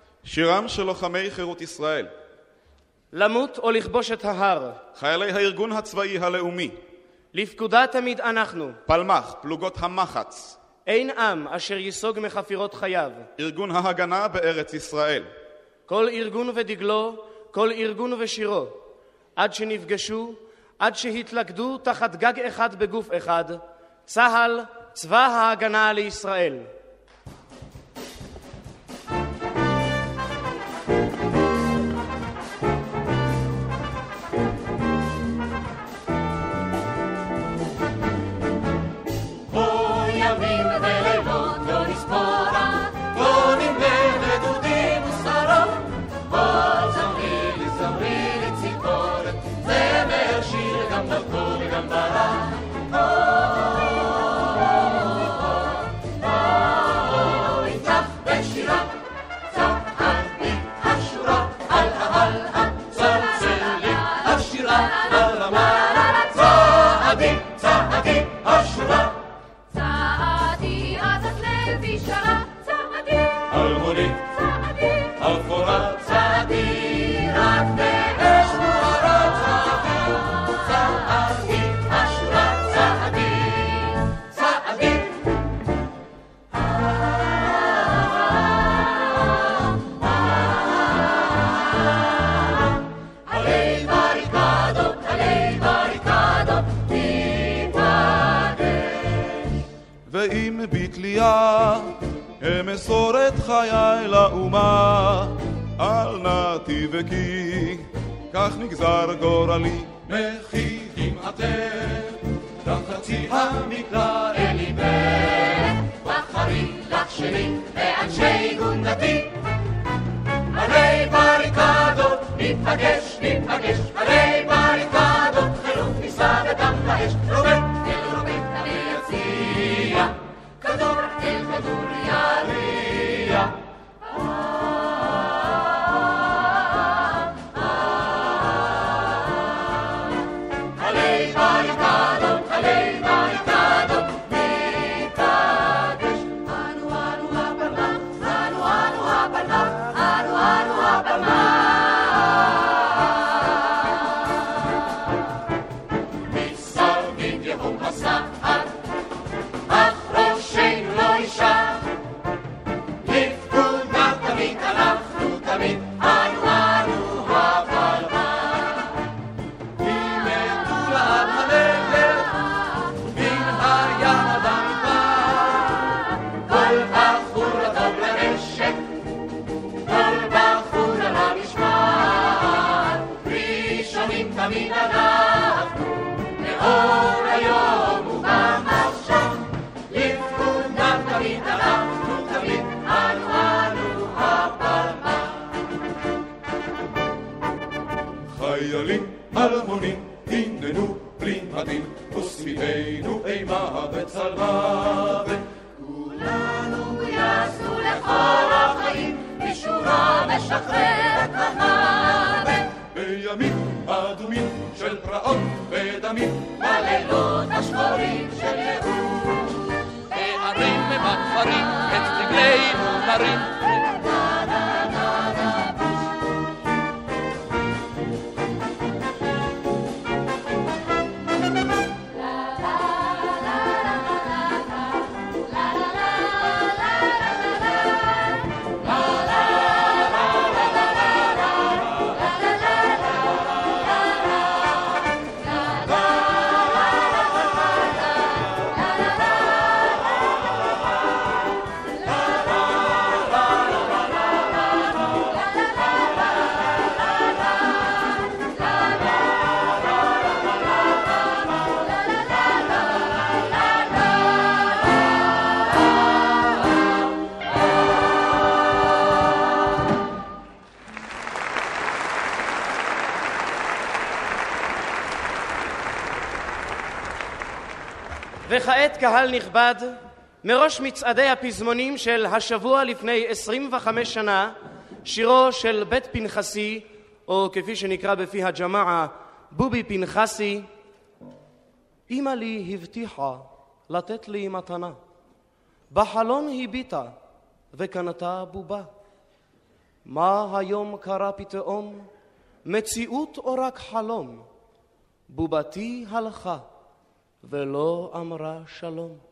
שירם של לוחמי חירות ישראל, למות או לכבוש את ההר. חיילי הארגון הצבאי הלאומי, לפקודה תמיד אנחנו. פלמ"ח, פלוגות המחץ, אין עם אשר ייסוג מחפירות חייו. ארגון ההגנה בארץ ישראל, כל ארגון ודגלו, כל ארגון ושירו. עד שנפגשו, עד שהתלכדו תחת גג אחד בגוף אחד, צה"ל, צבא ההגנה לישראל. בתלייה אמסור את חיי לאומה, אל נא תבכי, כך נגזר גורלי. מחיכים אתם, לחצי המקרא אל ליבך, בחרי לך שלי ואנשי גונדתי. עלי בריקדות, ניפגש, ניפגש, עלי נכבד, מראש מצעדי הפזמונים של השבוע לפני 25 שנה, שירו של בית פנחסי, או כפי שנקרא בפי הג'מאעה, בובי פנחסי, אמא לי הבטיחה לתת לי מתנה, בחלון הביטה וקנתה בובה. מה היום קרה פתאום? מציאות או רק חלום? בובתי הלכה ולא אמרה שלום.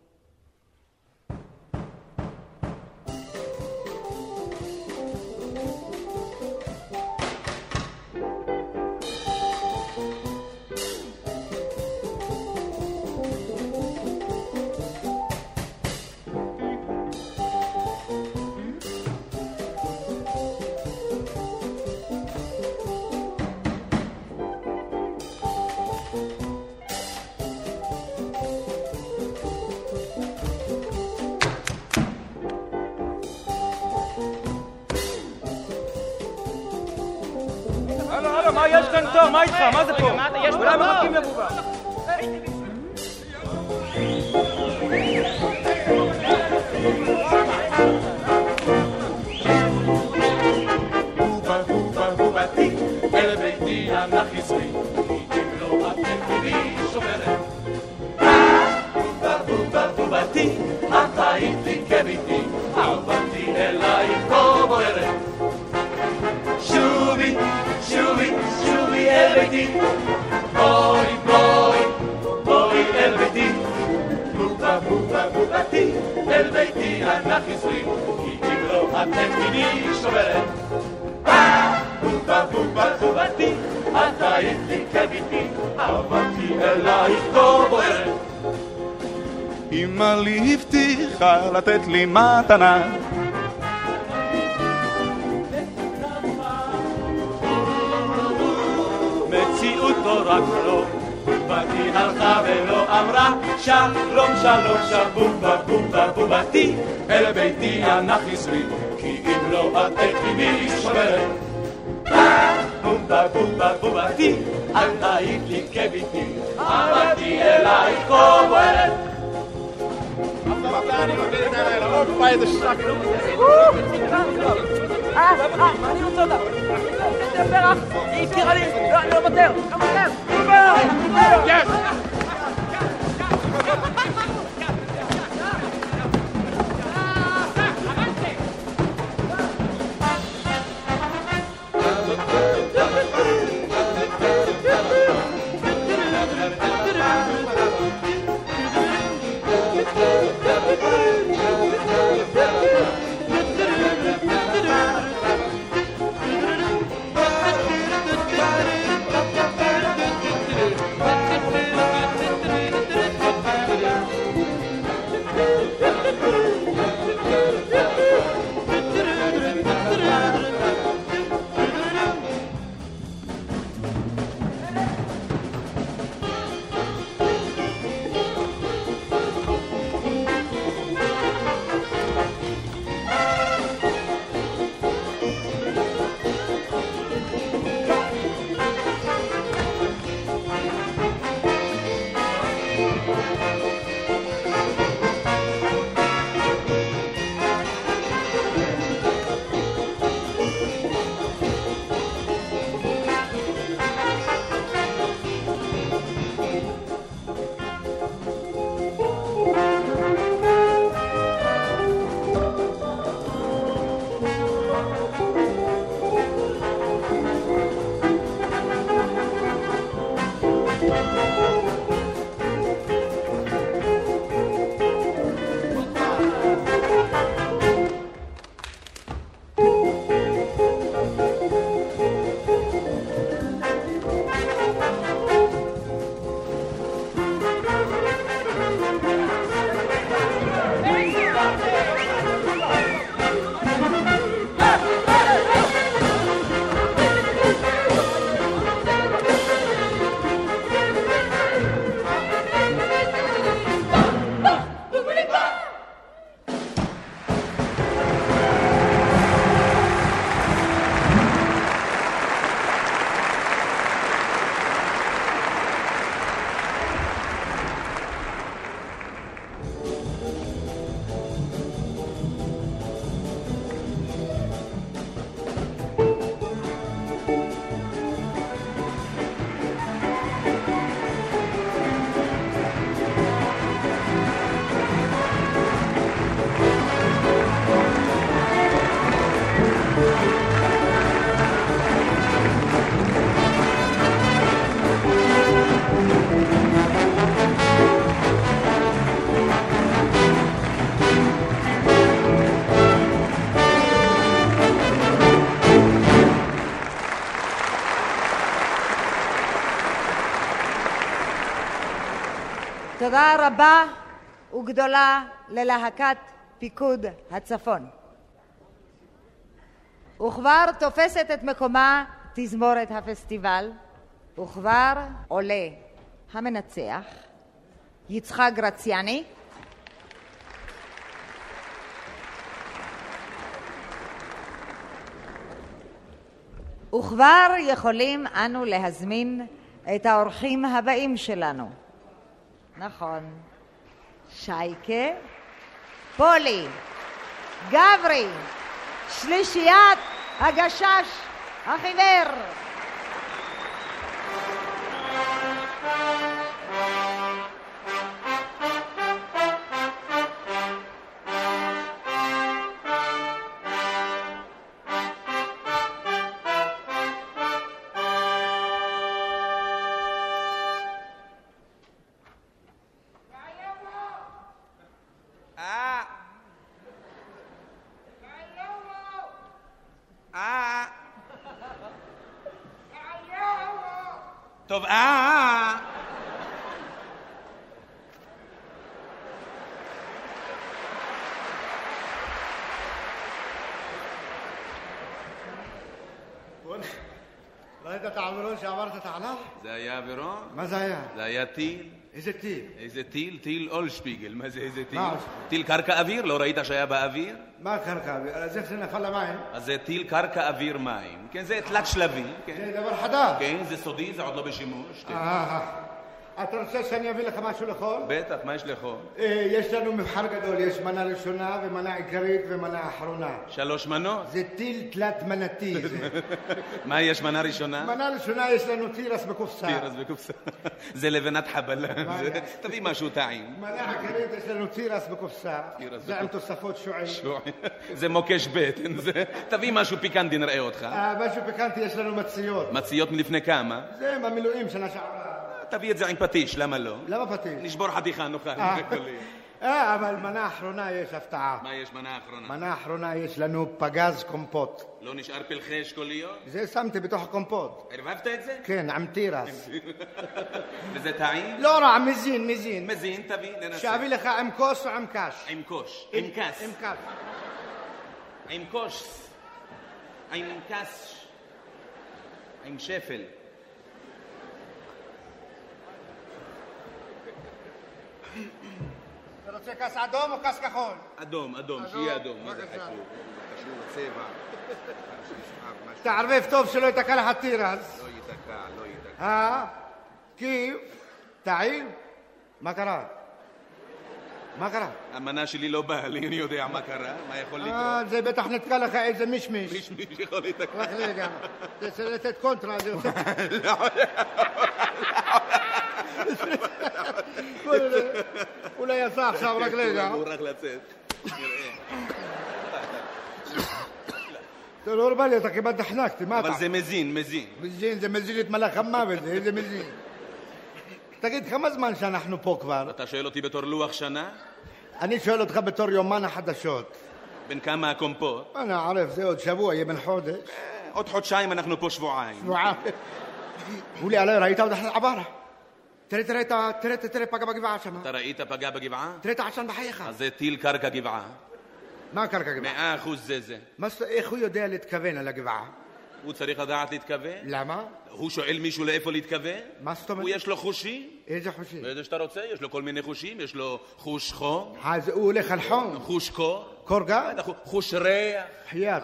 חזרי, כי אם לא את תגידי שומרת. בובה בובה בובתי, את היית לי כביתי, אהבתי אלייך כה בוערת. אמא לי הבטיחה לתת לי מתנה אמרה שלום שלום שבובה בובה בובתי, אל ביתי אנא חזרי, כי אם לא את תקימי שומרת. בובה בובה בובתי, את היית לי כביתי, אהבתי אלייך בוערת. אה, אה, אני רוצה אותה. זה פרח, היא הזכירה לי, לא, אני לא מוותר, לא מוותר. יש! תודה רבה וגדולה ללהקת פיקוד הצפון. וכבר תופסת את מקומה תזמורת הפסטיבל, וכבר עולה המנצח, יצחק גרציאני, וכבר יכולים אנו להזמין את האורחים הבאים שלנו. נכון. שייקה, פולי, גברי, שלישיית הגשש החיוור. טיל. איזה טיל? איזה טיל? טיל אולשפיגל. מה זה איזה טיל? מה? טיל קרקע אוויר? לא ראית שהיה באוויר? מה קרקע? אז איך זה נפל למים? אז זה טיל קרקע אוויר מים. כן, זה תלת שלבי. כן. זה דבר חדש. כן, זה סודי, זה עוד לא בשימוש. כן. אתה רוצה שאני אביא לך משהו לאכול? בטח, מה יש לאכול? אה, יש לנו מבחר גדול, יש מנה ראשונה ומנה עיקרית ומנה אחרונה. שלוש מנות? זה טיל תלת מנתי. זה. מה יש מנה ראשונה? מנה ראשונה יש לנו תירס בקופסה. תירס בקופסה. זה לבנת חבלה. תביא משהו טעים. מנה עיקרית יש לנו תירס בקופסה. תירס זה עם בקופסה. תוספות שועי. זה מוקש בטן. תביא משהו פיקנטי נראה אותך. אה, משהו פיקנטי יש לנו מציות. מציות מלפני כמה? זה במילואים שנה שעברה. תביא את זה עם פטיש, למה לא? למה פטיש? נשבור חתיכה, נאכל. אה. אה, אבל מנה אחרונה יש הפתעה. מה יש מנה אחרונה? מנה אחרונה יש לנו פגז קומפוט. לא נשאר פלחי אשכוליות? זה שמתי בתוך הקומפוט. ערבבת את זה? כן, עם תירס. וזה טעים? לא רע, מזין, מזין. מזין, תביא, ננסה. שאביא לך עם כוס או עם קש? עם קוש. עם כס. עם כס. עם קוש. עם כס. עם שפל. אתה רוצה כס אדום או כס כחול? אדום, אדום, שיהיה אדום. מה זה. חשוב? קשור לצבע. תערבב טוב שלא ייתקע לך תירס. לא ייתקע, לא ייתקע. אה? כי... טעים? מה קרה? מה קרה? המנה שלי לא באה לי, אני יודע מה קרה, מה יכול אה, לקרות. זה בטח נתקע לך איזה מישמיש. מישמיש יכול להתקע. רק רגע, צריך לתת קונטרה. זה עושה- אולי יצא עכשיו, רק רגע. הוא רק לצאת. אתה לא נורמלי, אתה כמעט נחנקתי, מה אתה? אבל זה מזין, מזין. מזין, זה מזין את מלאך המוות, זה מזין. תגיד, כמה זמן שאנחנו פה כבר? אתה שואל אותי בתור לוח שנה? אני שואל אותך בתור יומן החדשות. בן כמה הקומפוט? אני ערף, זה עוד שבוע, יהיה בן חודש. עוד חודשיים אנחנו פה שבועיים. שבועיים. עוד אחת עברה. תראה, תראה, את ה- תראה, תראה, פגע בגבעה שם. אתה ראית פגע בגבעה? תראה את העשן בחייך. אז זה טיל קרקע גבעה. מה הקרקע גבעה? מאה אחוז זה זה. מה איך הוא יודע להתכוון על הגבעה? הוא צריך לדעת להתכוון? למה? הוא שואל מישהו לאיפה להתכוון? מה זאת אומרת? הוא יש לו חושים? איזה חושים? איזה שאתה רוצה, יש לו כל מיני חושים, יש לו חוש חום, אז הוא הולך על חום. חוש קור, קור גל? בטח, חוש ריח, חייאת.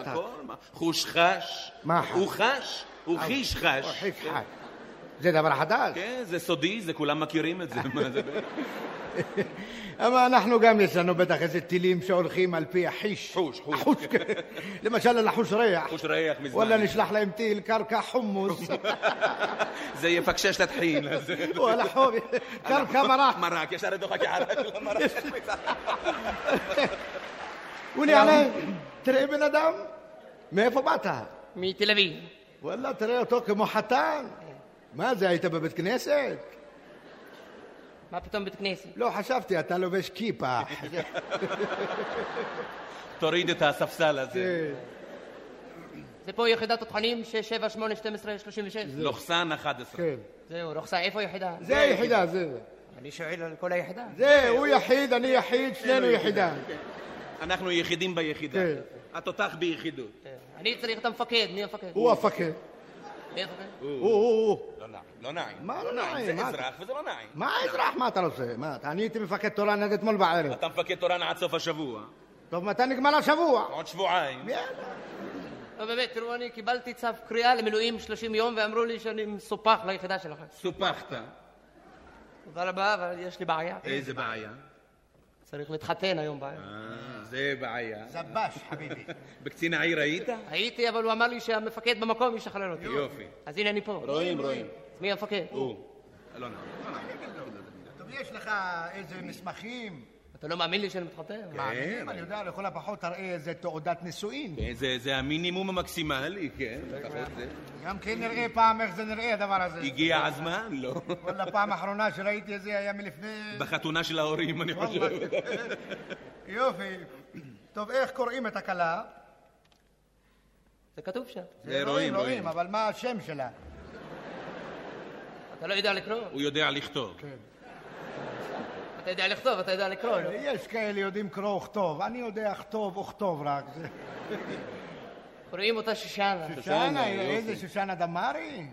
חוש חש, מה חש? הוא חש, הוא חיש חש. הוא חיש כן. חש. זה דבר חדש. כן, זה סודי, זה כולם מכירים את זה. אבל אנחנו גם יש לנו בטח איזה טילים שהולכים על פי החיש. חוש, חוש. החוש, כן. למשל על החוש ריח. חוש ריח מזמן. וואלה נשלח להם טיל קרקע חומוס. זה יפקשש. אז- וואלה חומי. קרקע מרק. מרק, ישר של המרק. אולי עלי, תראה בן אדם, מאיפה באת? מתל אביב. וואלה, תראה אותו כמו חתן. מה זה, היית בבית כנסת? מה פתאום בית כנסת? לא, חשבתי, אתה לובש כיפה. תוריד את הספסל הזה. זה פה יחידת התכנים 6, 7, 8, 12, 36. לוחסן 11. כן. זהו, רוחסה, איפה היחידה? זה היחידה, זה. אני שואל על כל היחידה. זה, הוא יחיד, אני יחיד, שנינו יחידה. אנחנו יחידים ביחידה. כן. התותח ביחידות. אני צריך את המפקד, מי המפקד? הוא המפקד. הוא. לא נעים, לא נעים. מה לא נעים? זה אזרח וזה לא נעים. מה אזרח? מה אתה רוצה? מה, אתה- אני הייתי מפקד תורן עד אתמול בערב. אתה מפקד תורן עד סוף השבוע. טוב, מתי נגמר השבוע? עוד שבועיים. לא, באמת, תראו, אני קיבלתי צו קריאה למילואים 30 יום ואמרו לי שאני מסופח ליחידה שלכם. סופחת. תודה רבה, אבל יש לי בעיה. איזה בעיה? צריך להתחתן היום בערב. אה, זה בעיה. זבש, חביבי. בקצין העיר היית? הייתי, אבל הוא אמר לי שהמפקד במקום ישחרר אותי. יופי. אז הנה אני פה. רואים, רואים. אז מי המפקד? הוא. לא נעים. טוב, יש לך איזה מסמכים? אתה לא מאמין לי שאני מתחתן? מאמינים, אני יודע, לכל הפחות תראה איזה תעודת נישואין. כן, זה- זה המינימום המקסימלי, כן, לפחות זה. גם כן נראה פעם איך זה נראה הדבר הזה. הגיע הזמן? לא. וואלה, פעם האחרונה שראיתי את זה היה מלפני... בחתונה של ההורים, אני חושב. יופי. טוב, איך קוראים את הכלה? זה כתוב שם. זה רואים, רואים. אבל מה השם שלה? אתה לא יודע לקרוא? הוא יודע לכתוב. אתה יודע לכתוב, אתה יודע לקרוא. לא? יש כאלה יודעים קרוא וכתוב, אני יודע כתוב וכתוב רק. קוראים אותה שושנה. שושנה, איזה שושנה דמארי?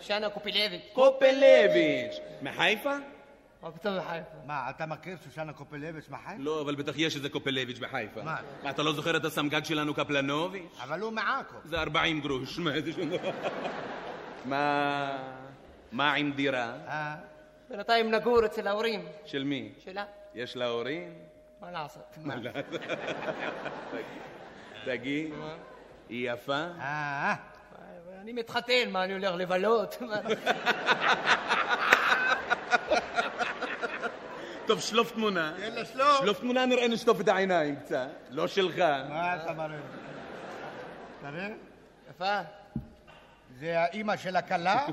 שושנה קופילביץ'. קופלביץ'. מחיפה? מה פתאום מחיפה? מה, אתה מכיר שושנה קופלביץ' מחיפה? לא, אבל בטח יש איזה קופלביץ' בחיפה. מה? מה, אתה לא זוכר את הסמג"ד שלנו קפלנוביץ'? אבל הוא מעכו. זה 40 גרוש, מה זה שום דבר? מה... מה עם דירה? בינתיים נגור אצל ההורים. של מי? שלה? יש לה הורים? מה לעשות? מה לעשות? תגיד, היא יפה? אה, אני מתחתן, מה, אני הולך לבלות? טוב, שלוף תמונה. יאללה, שלוף. שלוף תמונה, נראה נשטוף את העיניים קצת. לא שלך. מה אתה מראה? תראה, יפה. זה האימא של הכלה?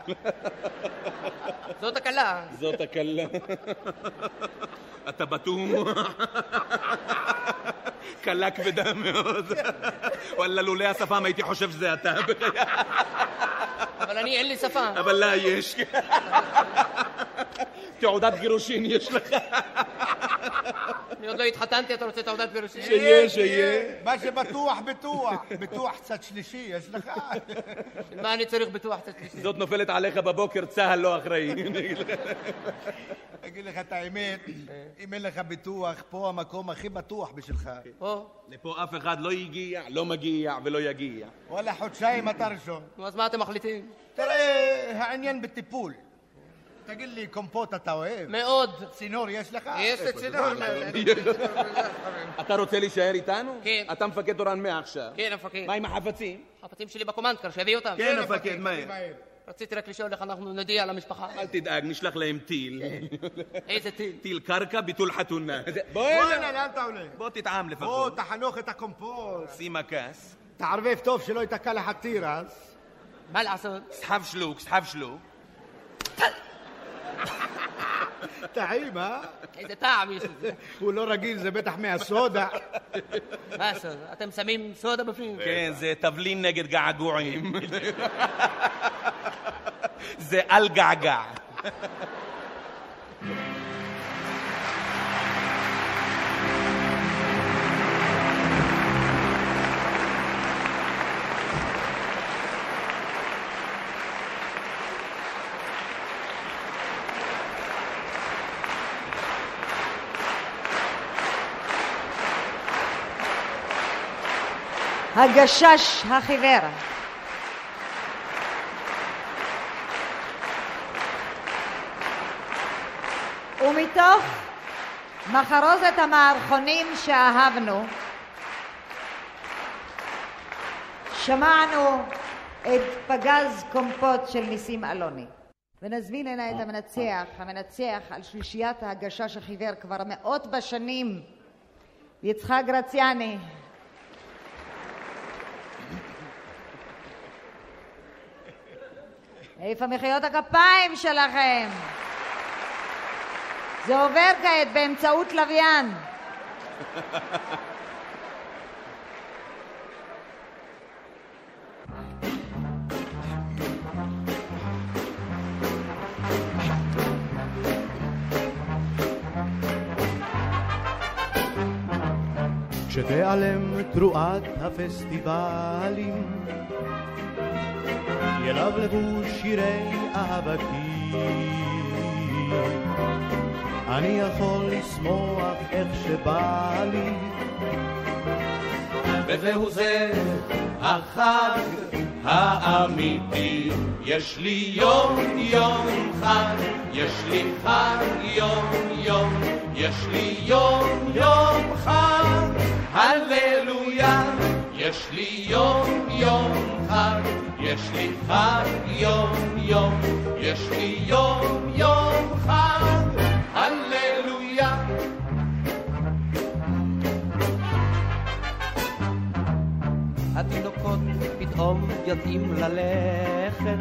זאת הכלה. זאת הקלה. אתה בטוח? קלה כבדה מאוד. וואלה, לולא השפם הייתי חושב שזה אתה. אבל אני, אין לי שפה. אבל לה יש. תעודת גירושין יש לך. אני עוד לא התחתנתי, אתה רוצה תעודת גירושין? שיהיה, שיהיה. מה שבטוח, בטוח. בטוח צד שלישי, יש לך? מה אני צריך ביטוח צד שלישי? זאת נופלת עליך בבוקר, צה"ל לא אחראי. אגיד לך את האמת, אם אין לך ביטוח, פה המקום הכי בטוח בשבילך. פה? לפה אף אחד לא הגיע, לא מגיע ולא יגיע. וואלה, חודשיים אתה ראשון. נו, אז מה אתם מחליטים? תראה, העניין בטיפול. תגיד לי, קומפוט אתה אוהב? מאוד. צינור יש לך? יש לי צינור. אתה רוצה להישאר איתנו? כן. אתה מפקד תורן מעכשיו. כן, המפקד. מה עם החפצים? החפצים שלי בקומנדקר, שיביא אותם. כן, המפקד, מהר. רציתי רק לשאול איך אנחנו נודיע למשפחה. אל תדאג, נשלח להם טיל. איזה טיל? טיל קרקע, ביטול חתונה. בוא בוא הנה. הנה, לאן אתה הולך? בוא תטעם בוא, לפחות. תחנוך את הקומפוט. שים הכס. תערבב טוב שלא ייתקע לך תירס. מה לעשות? סחב שלוק, סחב שלוק. טעים, אה? איזה טעם יש לזה. הוא לא רגיל, זה בטח מהסודה. מה לעשות? אתם שמים סודה בפנים? כן, זה תבלין נגד געגועים. זה אל געגע. הגשש החיוור. ומתוך מחרוזת המערכונים שאהבנו, שמענו את פגז קומפוט של ניסים אלוני. ונזמין הנה את המנצח, המנצח על שלישיית הגשש החיוור כבר מאות בשנים, יצחק גרציאני. איפה מחיאות הכפיים שלכם? זה עובר כעת באמצעות לוויין. כשתיעלם תרועת הפסטיבלים ילבלבו שירי אהבתי. אני יכול לשמוח איך שבא לי. וזהו זה החג האמיתי. יש לי יום יום חג, יש לי חג יום יום, יש לי יום יום חג, הללויה. יש לי יום יום חג, יש לי חג יום יום, יש לי יום יום חג, הללויה. התינוקות פתאום יודעים ללכת,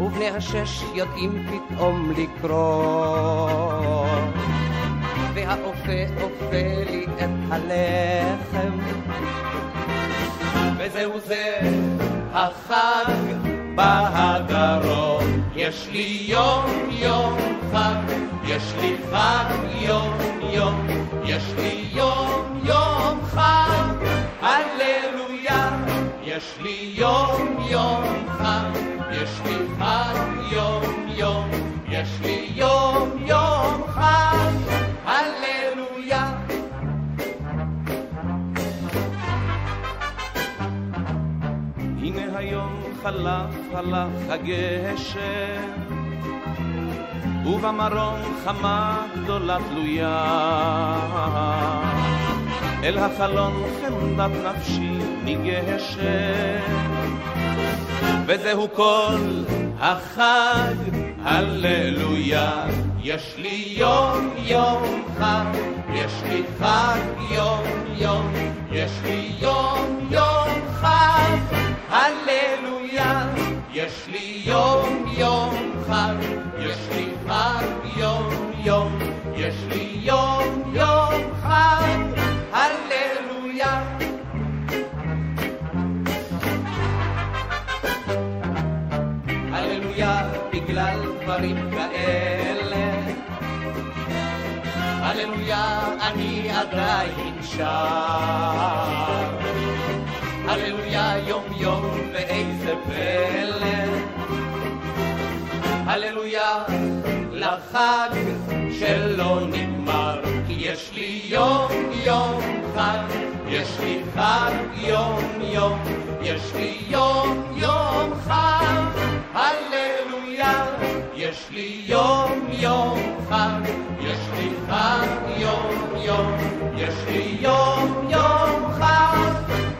ובני השש יודעים פתאום לקרוא, והאופה אופה לי את הלחם, וזהו זה החג בהדרום. יש לי יום יום חג, יש לי חג יום יום, יש לי יום יום חג, הללויה. יש לי יום יום חג, יש לי חג יום יום, יש לי יום יום חג, הללויה. היום חלף הלך הגשם, ובמרום חמה גדולה תלויה. אל החלון חמדת נפשי ניגשת, וזהו כל החג, הללויה. יש לי יום יום חג, יש לי חג יום יום, יש לי יום יום חג, הללויה. יש לי יום יום חג, יש לי חג יום יום, יש לי יום יום חג, הללויה. הללויה בגלל דברים כאלה. הללויה אני עדיין שר. הללויה יום יום ואיזה פלא. הללויה לחג שלא נגמר. יש לי יום יום חג, יש לי חג יום יום, יש לי יום יום חג. הללויה, יש לי יום יום חג, יש לי חג יום יום, יש לי יום יום חג,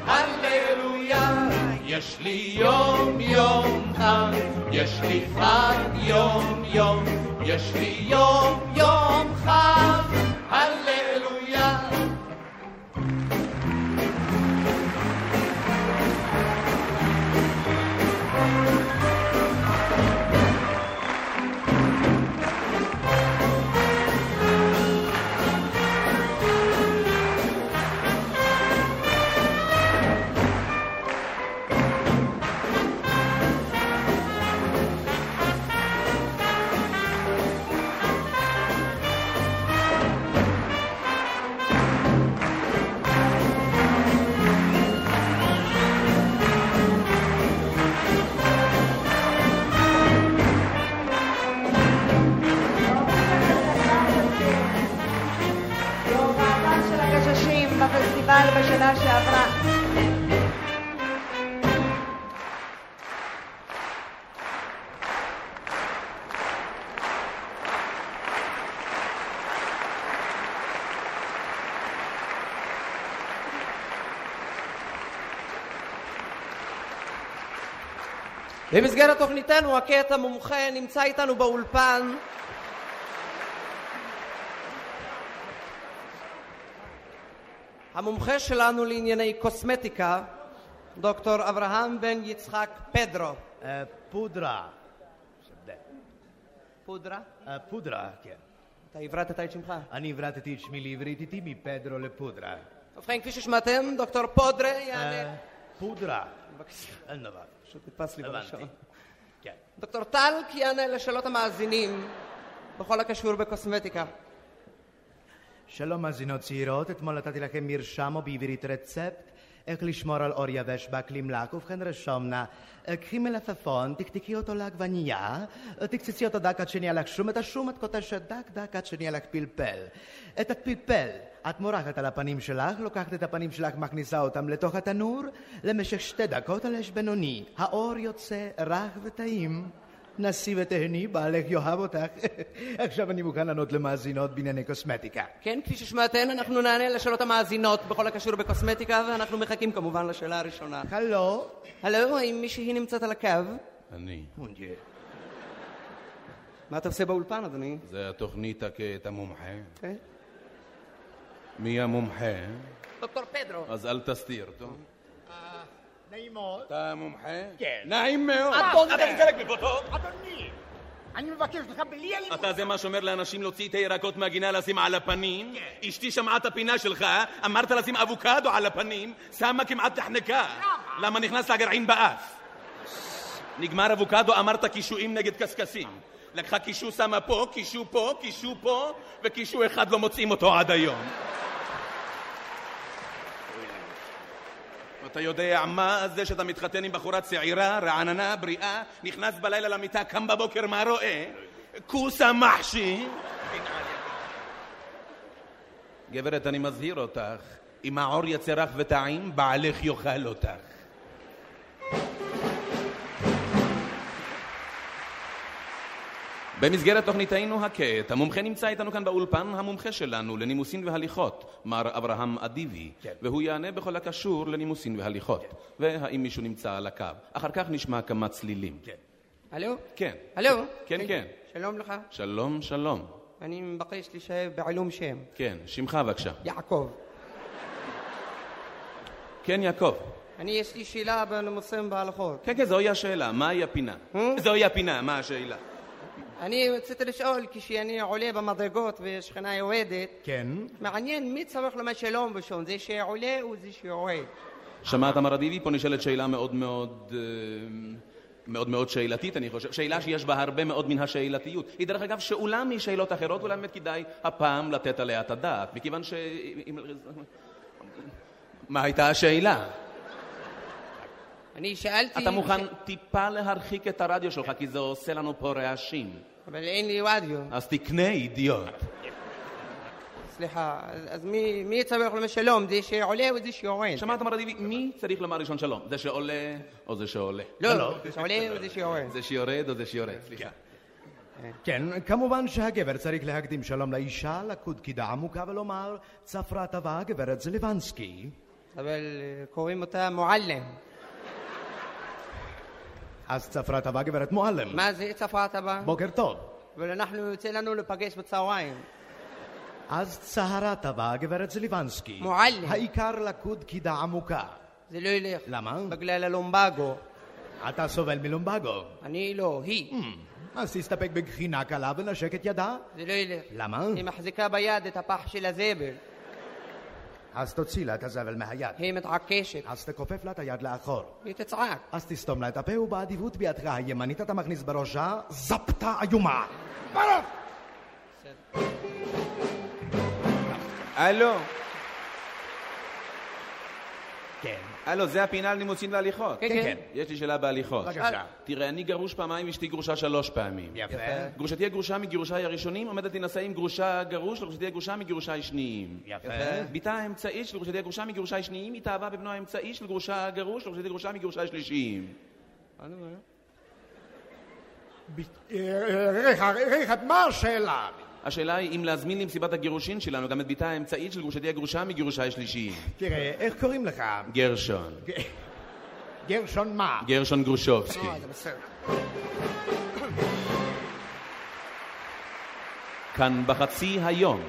הללויה, יש לי יום יום חג, יש לי חג יום יום, יש לי יום יום חג, הללויה. בפסטיבל בשנה שעברה. במסגרת תוכניתנו הקטע מומחה נמצא איתנו באולפן המומחה שלנו לענייני קוסמטיקה, דוקטור אברהם בן יצחק פדרו. פודרה. פודרה? אה, פודרה, כן. אתה הברטת את שמך? אני הברטתי את שמי לעברית איתי מפדרו לפודרה. ובכן, כפי ששמעתם, דוקטור פודרה יענה... אה, פודרה. אין דבר. פשוט נתפס לי. בראשון. כן. דוקטור טלק יענה לשאלות המאזינים בכל הקשור בקוסמטיקה. שלום מאזינות צעירות, אתמול נתתי לכם מרשם או בעברית רצפט איך לשמור על אור יבש באקלים לק, ובכן רשום נא, קחי מלפפון, תקתקי אותו לעגבנייה, תקצצי אותו דק עד שנהיה לך שום, את השום את קוטשת דק דק עד שנהיה לך פלפל. את הפלפל את מורחת על הפנים שלך, לוקחת את הפנים שלך, מכניסה אותם לתוך התנור, למשך שתי דקות על אש בינוני. האור יוצא רך וטעים. נסי ותהני, בעלך יאהב אותך. עכשיו אני מוכן לענות למאזינות בענייני קוסמטיקה. כן, כפי ששמעתן, אנחנו נענה לשאלות המאזינות בכל הקשור בקוסמטיקה, ואנחנו מחכים כמובן לשאלה הראשונה. הלו? הלו, האם מישהי נמצאת על הקו? אני. מה אתה עושה באולפן, אדוני? זה התוכנית הכאת המומחה. כן. מי המומחה? דוקטור פדרו. אז אל תסתיר, טוב? נעימות. אתה המומחה? כן. נעים מאוד. אדוני. אתה מפה, טוב? אדוני, אני מבקש לך בלי אלימות. אתה זה מה שאומר לאנשים להוציא את הירקות מהגינה לשים על הפנים? אשתי שמעה את הפינה שלך, אמרת לשים אבוקדו על הפנים, שמה כמעט נחנקה. למה? למה נכנס לה גרעין באף? נגמר אבוקדו, אמרת קישואים נגד קשקשים. לקחה קישו, שמה פה, קישו פה, קישו פה, וקישו אחד לא מוצאים אותו עד היום. אתה יודע מה זה שאתה מתחתן עם בחורה צעירה, רעננה, בריאה, נכנס בלילה למיטה, קם בבוקר, מה רואה? כוסה מחשי. גברת, אני מזהיר אותך, אם העור יצא רך וטעים, בעלך יאכל אותך. במסגרת תוכניתנו הקט, המומחה נמצא איתנו כאן באולפן, המומחה שלנו לנימוסין והליכות, מר אברהם אדיבי, כן. והוא יענה בכל הקשור לנימוסין והליכות. והאם מישהו נמצא על הקו. אחר כך נשמע כמה צלילים. הלו? כן. הלו? כן, כן. שלום לך. שלום, שלום. אני מבקש להישאר בעילום שם. כן, שמך בבקשה. יעקב. כן, יעקב. אני, יש לי שאלה בנושא בהלכות. כן, כן, זוהי השאלה, מהי הפינה? זוהי הפינה, מה השאלה? אני רציתי לשאול, כשאני עולה במדרגות ושכנה יורדת, כן. מעניין מי צריך לומר שלום ראשון, זה שעולה או זה שיורד? שמעת מר אדיבי? פה נשאלת שאלה מאוד מאוד... אה, מאוד מאוד שאלתית, אני חושב, שאלה שיש בה הרבה מאוד מן השאלתיות. היא דרך אגב שאולה משאלות אחרות, אולי באמת כדאי הפעם לתת עליה את הדעת, מכיוון ש... מה הייתה השאלה? אני שאלתי... אתה מוכן טיפה להרחיק את הרדיו שלך, כי זה עושה לנו פה רעשים. אבל אין לי רדיו. אז תקנה, אידיוט. סליחה, אז- מי מי צריך לומר שלום, זה שעולה או זה שיורד? שמעת מר אדיבי? מי צריך לומר ראשון שלום? זה שעולה או זה שעולה? לא, זה שעולה או זה שיורד? זה שיורד או זה שיורד? סליחה. כן, כמובן שהגבר צריך להקדים שלום לאישה, לקוד קידה עמוקה ולומר, צפרה טובה גברת זליבנסקי. אבל אה, קוראים אותה מועלם. אז צפרה טובה גברת מועלם. מה זה צפרת הבא? בוקר טוב. אבל אנחנו יוצא לנו לפגש בצהריים. אז צהרה טובה גברת זליבנסקי. מועלם. העיקר לקוד קידה עמוקה. זה לא ילך. למה? בגלל הלומבגו. אתה סובל מלומבגו. אני לא, היא. אז תסתפק בגחינה קלה ונשק את ידה. זה לא ילך. למה? היא מחזיקה ביד את הפח של הזבל. אז תוציא לה את הזבל מהיד. היא מתעקשת. אז תכופף לה את היד לאחור. היא תצעק. אז תסתום לה את הפה ובאדיבות בידך הימנית אתה מכניס בראשה זפתה איומה. בראש! הלו. כן. הלו, זה הפינה על נימוסין והליכות. כן, כן. יש לי שאלה בהליכות. בבקשה. תראה, אני גרוש פעמיים ואשתי גרושה שלוש פעמים. יפה. גרושתי הגרושה מגירושיי הראשונים עומדת להינשא עם גרושה גרוש לגרושתי הגרושה מגירושיי שניים. יפה. בתה האמצעית של גרושתי הגרושה מגירושיי שניים התאהבה בבנו האמצעי של גרושה הגרוש לגרושתי הגרושה מגירושיי שלישיים. ריחד, ריחד, מה השאלה? השאלה היא אם להזמין למסיבת הגירושין שלנו גם את בתה האמצעית של גרושתי הגרושה מגירושיי שלישיים. תראה, איך קוראים לך? גרשון. גרשון מה? גרשון גרושובסקי. אה, זה בסדר. כאן בחצי היום.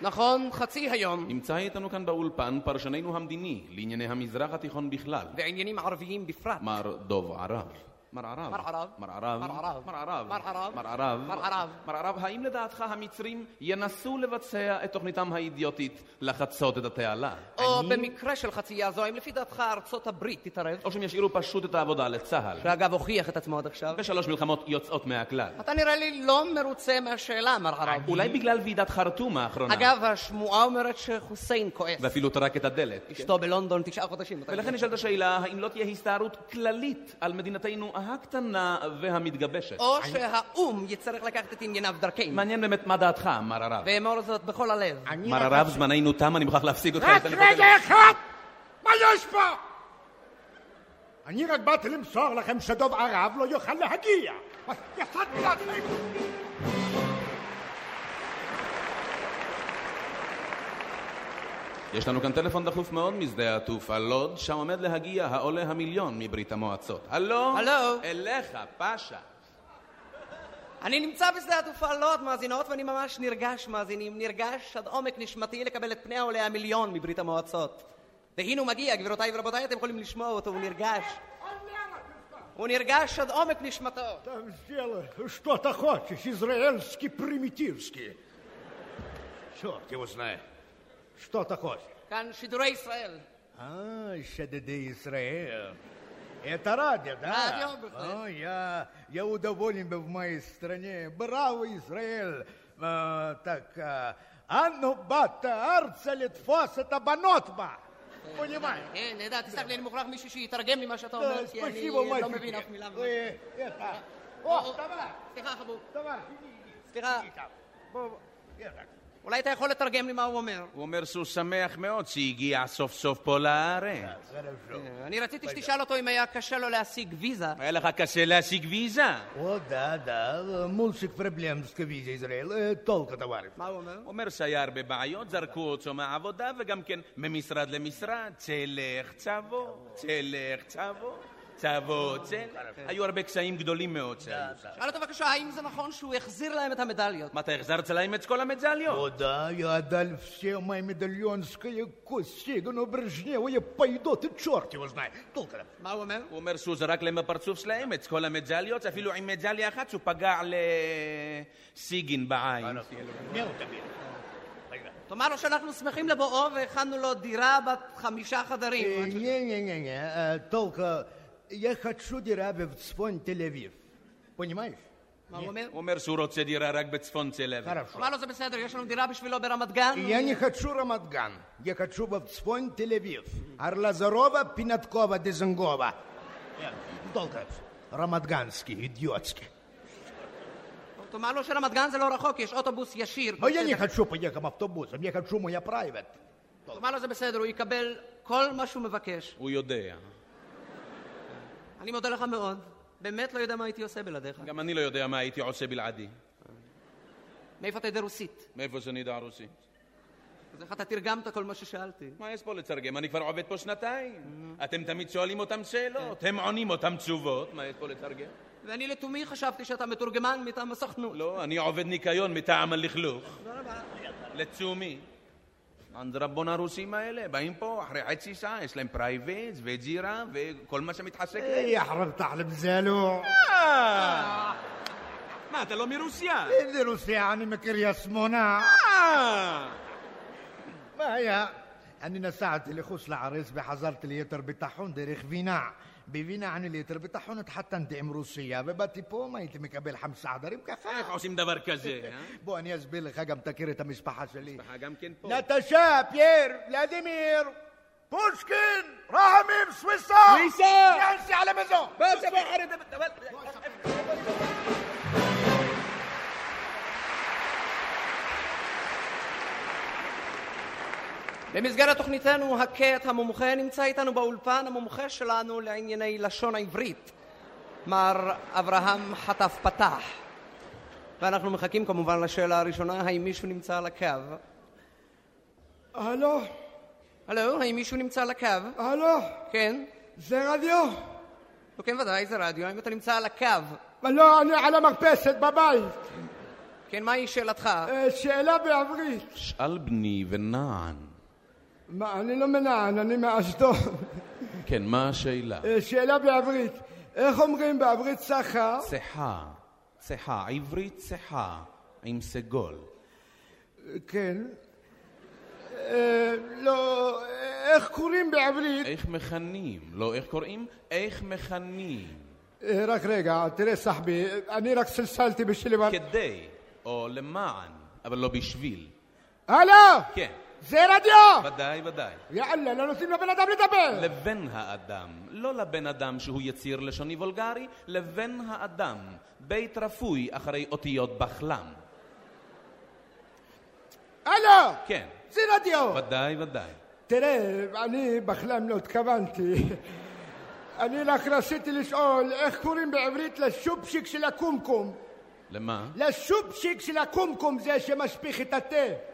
נכון, חצי היום. נמצא איתנו כאן באולפן פרשננו המדיני לענייני המזרח התיכון בכלל, ועניינים ערביים בפרט. מר דוב ערב. מר ערב. מר ערב. מר ערב. מר ערב. מר ערב. מר ערב. מר ערב. מר ערב. מר ערב, האם לדעתך המצרים ינסו לבצע את תוכניתם האידיוטית לחצות את התעלה? או במקרה של חצייה זו, האם לפי דעתך ארצות הברית תתערב? או שהם ישאירו פשוט את העבודה לצה"ל. שאגב הוכיח את עצמו עד עכשיו. ושלוש מלחמות יוצאות מהכלל. אתה נראה לי לא מרוצה מהשאלה, מר ערב. אולי בגלל ועידת חרטום האחרונה. אגב, השמועה אומרת שחוסיין כועס. ואפילו טרק את הדלת. אשתו בלונדון תשעה חודשים. ולכן נשאלת השאלה, האם לא תהיה הסתערות כללית על מדינתנו הקטנה והמתגבשת? או שהאו"ם יצטרך לקחת את ענייניו דרכנו. מעניין באמת מה דעתך, מר הרב. ואמור זאת בכל הלב. מר הרב, זמננו תם, אני מוכרח להפסיק אותך. רק רגע אחד! מה יש פה? אני רק באתי למסור לכם שדוב ערב לא יוכל להגיע. יצאתי לכם! יש לנו כאן טלפון דחוף מאוד משדה התעופה לוד, שם עומד להגיע העולה המיליון מברית המועצות. הלו? הלו? אליך, פאשה. אני נמצא בשדה התעופה לוד, מאזינות, ואני ממש נרגש, מאזינים. נרגש עד עומק נשמתי לקבל את פני העולה המיליון מברית המועצות. והנה הוא מגיע, גבירותיי ורבותיי, אתם יכולים לשמוע אותו, הוא נרגש. הוא נרגש עד עומק נשמתו. Там сделай, что ты хочешь, израильский примитивский. Черт его знает. Что такое? כאן שידורי ישראל. אה, שדדי ישראל. Это радио, да? Радио, О, я, я удоволен был в моей стране. Браво, Израиль! Э, так, э, Анну бата арцелит фосета банотба. понимаю. כן, לדעתי, סלח לי, אני מוכרח מישהו שיתרגם לי מה שאתה אומר, כי אני לא מבין אף מילה. סליחה, חבוב. סליחה. בוא, אולי אתה יכול לתרגם לי מה הוא אומר. הוא אומר שהוא שמח מאוד שהגיע סוף סוף פה לארץ. אה, אני רציתי שתשאל אותו אם היה קשה לו להשיג ויזה. היה לך קשה להשיג ויזה? או, דה, דה, מולשיק פרבלמסקה ויזה ישראל, אה, טולקה טווארף. מה הוא אומר? הוא אומר שהיה הרבה בעיות, זרקו אותו מהעבודה וגם כן ממשרד למשרד, צלך צבו, צלך צבו. צבו צלך. היו הרבה קשיים גדולים מאוד שהיו. שאל אותו בבקשה, האם זה נכון שהוא החזיר להם את המדליות? מה, אתה החזרת להם את כל המדליות? О, да, я отдал все мои медальонские кости, но Брежневу я пойду, ты черт его знает. Толка. מה הוא אומר? הוא אומר שהוא זרק להם בפרצוף שלהם את כל המדליות, אפילו עם מדליה אחת שהוא פגע לסיגין בעין. תאמר לו שאנחנו שמחים לבואו והכנו לו דירה בת חמישה חדרים. Э, Не-не-не, э, Толка, я я хочу дирабе в цфон פונימייש? מה הוא אומר? הוא אומר שהוא רוצה דירה רק בצפון תל אביב. אמר לו זה בסדר, יש לנו דירה בשבילו ברמת גן? יא חדשו רמת גן, יחדשו בצפון תל אביב. ארלזרובה, פינתקובה, דזנגובה. דולקאץ', רמת גנסקי, אידיוטסקי. תאמר לו שרמת גן זה לא רחוק, יש אוטובוס ישיר. מה לא, אני חדשו פייחם אוטובוסים, יחדשו מויה פרייבט. תאמר לו זה בסדר, הוא יקבל כל מה שהוא מבקש. הוא יודע. אני מודה לך מאוד. באמת לא יודע מה הייתי עושה בלעדיך. גם אני לא יודע מה הייתי עושה בלעדי. מאיפה אתה יודע רוסית? מאיפה שאני יודע רוסית? אז איך אתה תרגמת כל מה ששאלתי? מה יש פה לתרגם? אני כבר עובד פה שנתיים. אתם תמיד שואלים אותם שאלות, הם עונים אותם תשובות, מה יש פה לתרגם? ואני לתומי חשבתי שאתה מתורגמן מטעם הסוכנות. לא, אני עובד ניקיון מטעם הלכלוך. תודה רבה. לתשומי. האנזרבונרוסים האלה, באים פה אחרי חצי שעה, יש להם פרייבט וג'ירה וכל מה שמתחשק אה, להם. יחרב תחלב זלו. אה! מה, אתה לא מרוסיה? איזה רוסיה? אני מקריה שמונה. אה! מה היה? אני נסעתי לחוץ לארץ וחזרתי ליתר ביטחון דרך וינה. بيبينا عن اللي تربي الليتر بتاعهم انت تقم روسيا بباتي بو ما يتم كابل خمسة عدريم كخا اخ إيه، عسيم دبر كزي بو اني ازبيل خاقم تكيري تكيرة مسبحة شلي. مسبحة جم كن بو ناتاشا بيير فلاديمير بوشكين راهم سويسا سويسا يانسي على مزون بس يا بحر במסגרת תוכניתנו הקט המומחה נמצא איתנו באולפן המומחה שלנו לענייני לשון העברית, מר אברהם חטף פתח. ואנחנו מחכים כמובן לשאלה הראשונה, האם מישהו נמצא על הקו? הלו? הלו, האם מישהו נמצא על הקו? הלו? כן? זה רדיו? כן ודאי, זה רדיו, האם אתה נמצא על הקו? לא, אני על המרפסת בבית. כן, מהי שאלתך? אה, שאלה בעברית. שאל בני ונען. מה, אני לא מנען, אני מאשדוד. כן, מה השאלה? אה, שאלה בעברית. איך אומרים בעברית צחה? צחה, צחה, עברית צחה, עם סגול. כן. אה, לא, איך קוראים בעברית? איך מכנים? לא איך קוראים? איך מכנים? אה, רק רגע, תראה סחבי, אני רק סלסלתי בשביל... כדי, או למען, אבל לא בשביל. הלו! כן. זה רדיו! ודאי, ודאי. יאללה, לא נותנים לבן אדם לדבר! לבן האדם, לא לבן אדם שהוא יציר לשוני וולגרי, לבן האדם, בית רפוי אחרי אותיות בחלם. הלו! כן. זה רדיו! ודאי, ודאי. תראה, אני בכלל לא התכוונתי. אני רק רציתי לשאול איך קוראים בעברית לשופשיק של הקומקום. למה? לשופשיק של הקומקום זה שמשפיך את התה.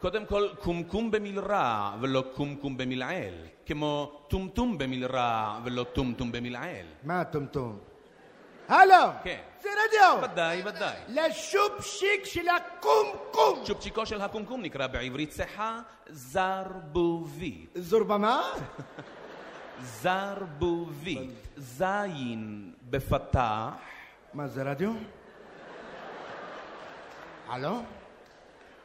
קודם כל, קומקום במלרע ולא קומקום במלעיל. כמו טומטום במלרע ולא טומטום במלעיל. מה טומטום? הלו! כן. זה רדיו! ודאי, ודאי. לשופשיק של הקומקום! שופצ'יקו של הקומקום נקרא בעברית צחה זרבובית. זורבמה? זרבובית. זין בפתח. מה זה רדיו? הלו?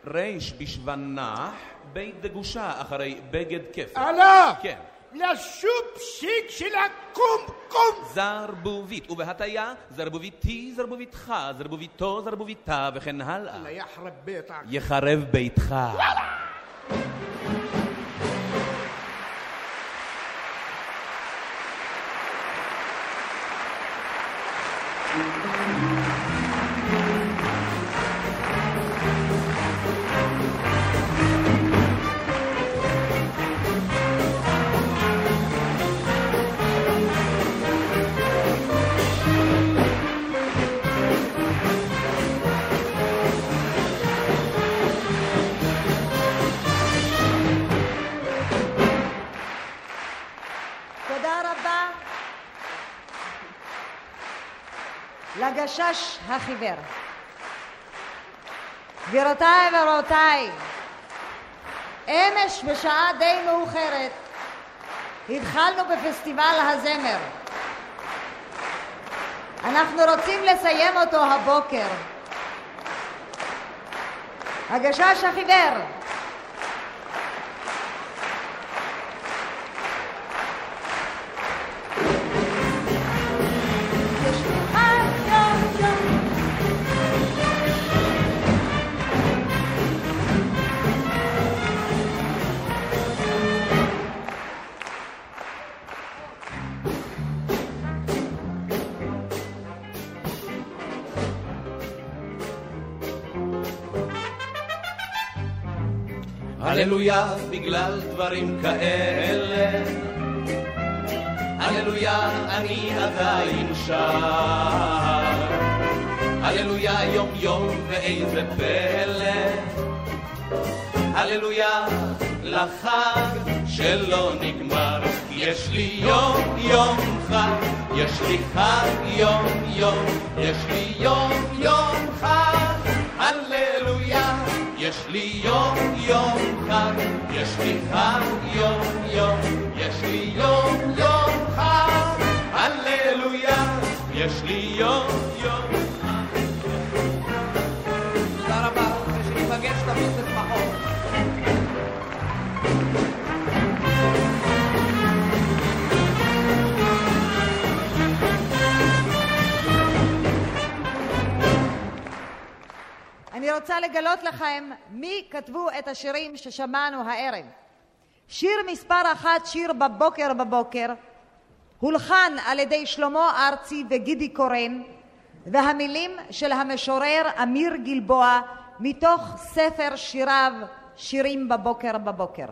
ריש בשוונח, בית דגושה אחרי בגד כפל. הלו! כן. לשופשיק של הקומקום! זרבובית, ובהטיה זרבוביתי, זרבוביתך, זרבוביתו, זרבוביתה, וכן הלאה. יחרב ביתך. יחרב ביתך. תודה לגשש החיוור. גבירותיי ורבותיי, אמש בשעה די מאוחרת התחלנו בפסטיבל הזמר. אנחנו רוצים לסיים אותו הבוקר. הגשש החיוור, הללויה בגלל דברים כאלה. הללויה אני עדיין שר. הללויה יום יום ואיזה פלא. הללויה לחג שלא נגמר. יש לי יום יום חג, יש לי חג יום יום, יש לי יום יום חג. הללויה, יש לי יום יום חג, יש לי חג יום יום, יש לי יום יום חג. הללויה, יש לי יום יום תודה רבה, ושניפגש תמיד בשמחות. אני רוצה לגלות לכם מי כתבו את השירים ששמענו הערב. שיר מספר אחת, שיר בבוקר בבוקר, הולחן על ידי שלמה ארצי וגידי קורן, והמילים של המשורר אמיר גלבוע מתוך ספר שיריו שירים בבוקר בבוקר.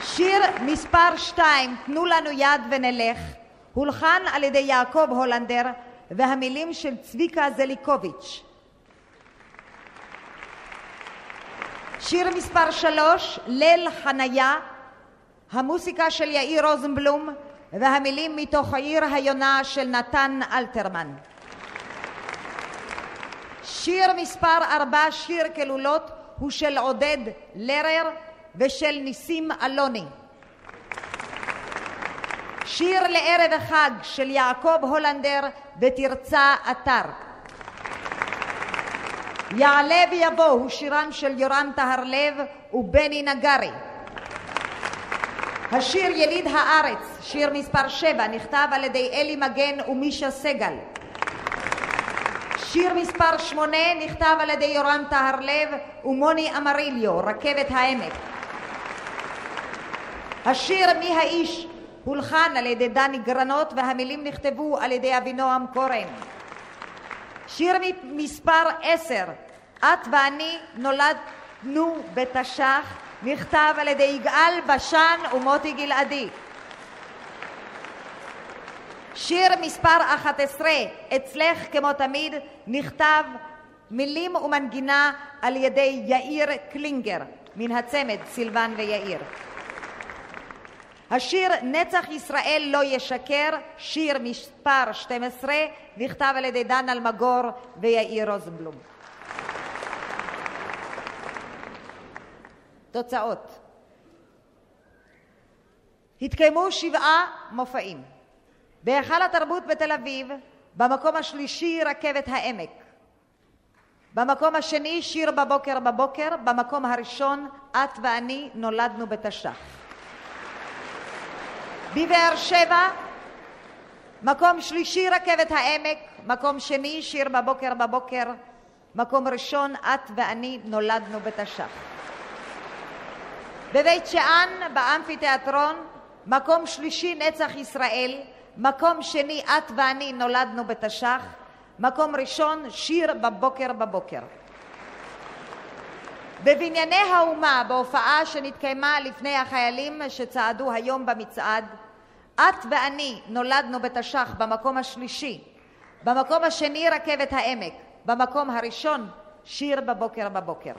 שיר מספר שתיים, תנו לנו יד ונלך, הולחן על ידי יעקב הולנדר והמילים של צביקה זליקוביץ'. שיר מספר שלוש, ליל חניה, המוסיקה של יאיר רוזנבלום והמילים מתוך עיר היונה של נתן אלתרמן. שיר מספר ארבע, שיר כלולות, הוא של עודד לרר ושל ניסים אלוני. שיר לערב החג של יעקב הולנדר ותרצה אתר. יעלה ויבוא הוא שירם של יורם טהרלב ובני נגרי. השיר יליד הארץ, שיר מספר 7, נכתב על ידי אלי מגן ומישה סגל. שיר מספר 8 נכתב על ידי יורם טהרלב ומוני אמריליו, רכבת העמק. השיר מי האיש הולחן על ידי דני גרנות והמילים נכתבו על ידי אבינועם קורן. שיר מספר 10, את ואני נולדנו בתש"ח, נכתב על ידי יגאל בשן ומוטי גלעדי. שיר מספר 11, אצלך כמו תמיד, נכתב מילים ומנגינה על ידי יאיר קלינגר, מן הצמד סילבן ויאיר. השיר נצח ישראל לא ישקר, שיר מספר 12, נכתב על ידי דן אלמגור ויאיר רוזנבלום. תוצאות. התקיימו שבעה מופעים. בהיכל התרבות בתל אביב במקום השלישי רכבת העמק. במקום השני שיר בבוקר בבוקר במקום הראשון את ואני נולדנו בתש"ח בבאר שבע. מקום שלישי רכבת העמק. מקום שני שיר בבוקר בבוקר. מקום ראשון את ואני נולדנו בתש"ח. בבית שאן באמפיתיאטרון. מקום שלישי נצח ישראל. מקום שני את ואני נולדנו בתש"ח. מקום ראשון שיר בבוקר בבוקר. בבנייני האומה בהופעה שנתקיימה לפני החיילים שצעדו היום במצעד את ואני נולדנו בתש"ח במקום השלישי. במקום השני רכבת העמק. במקום הראשון שיר בבוקר בבוקר.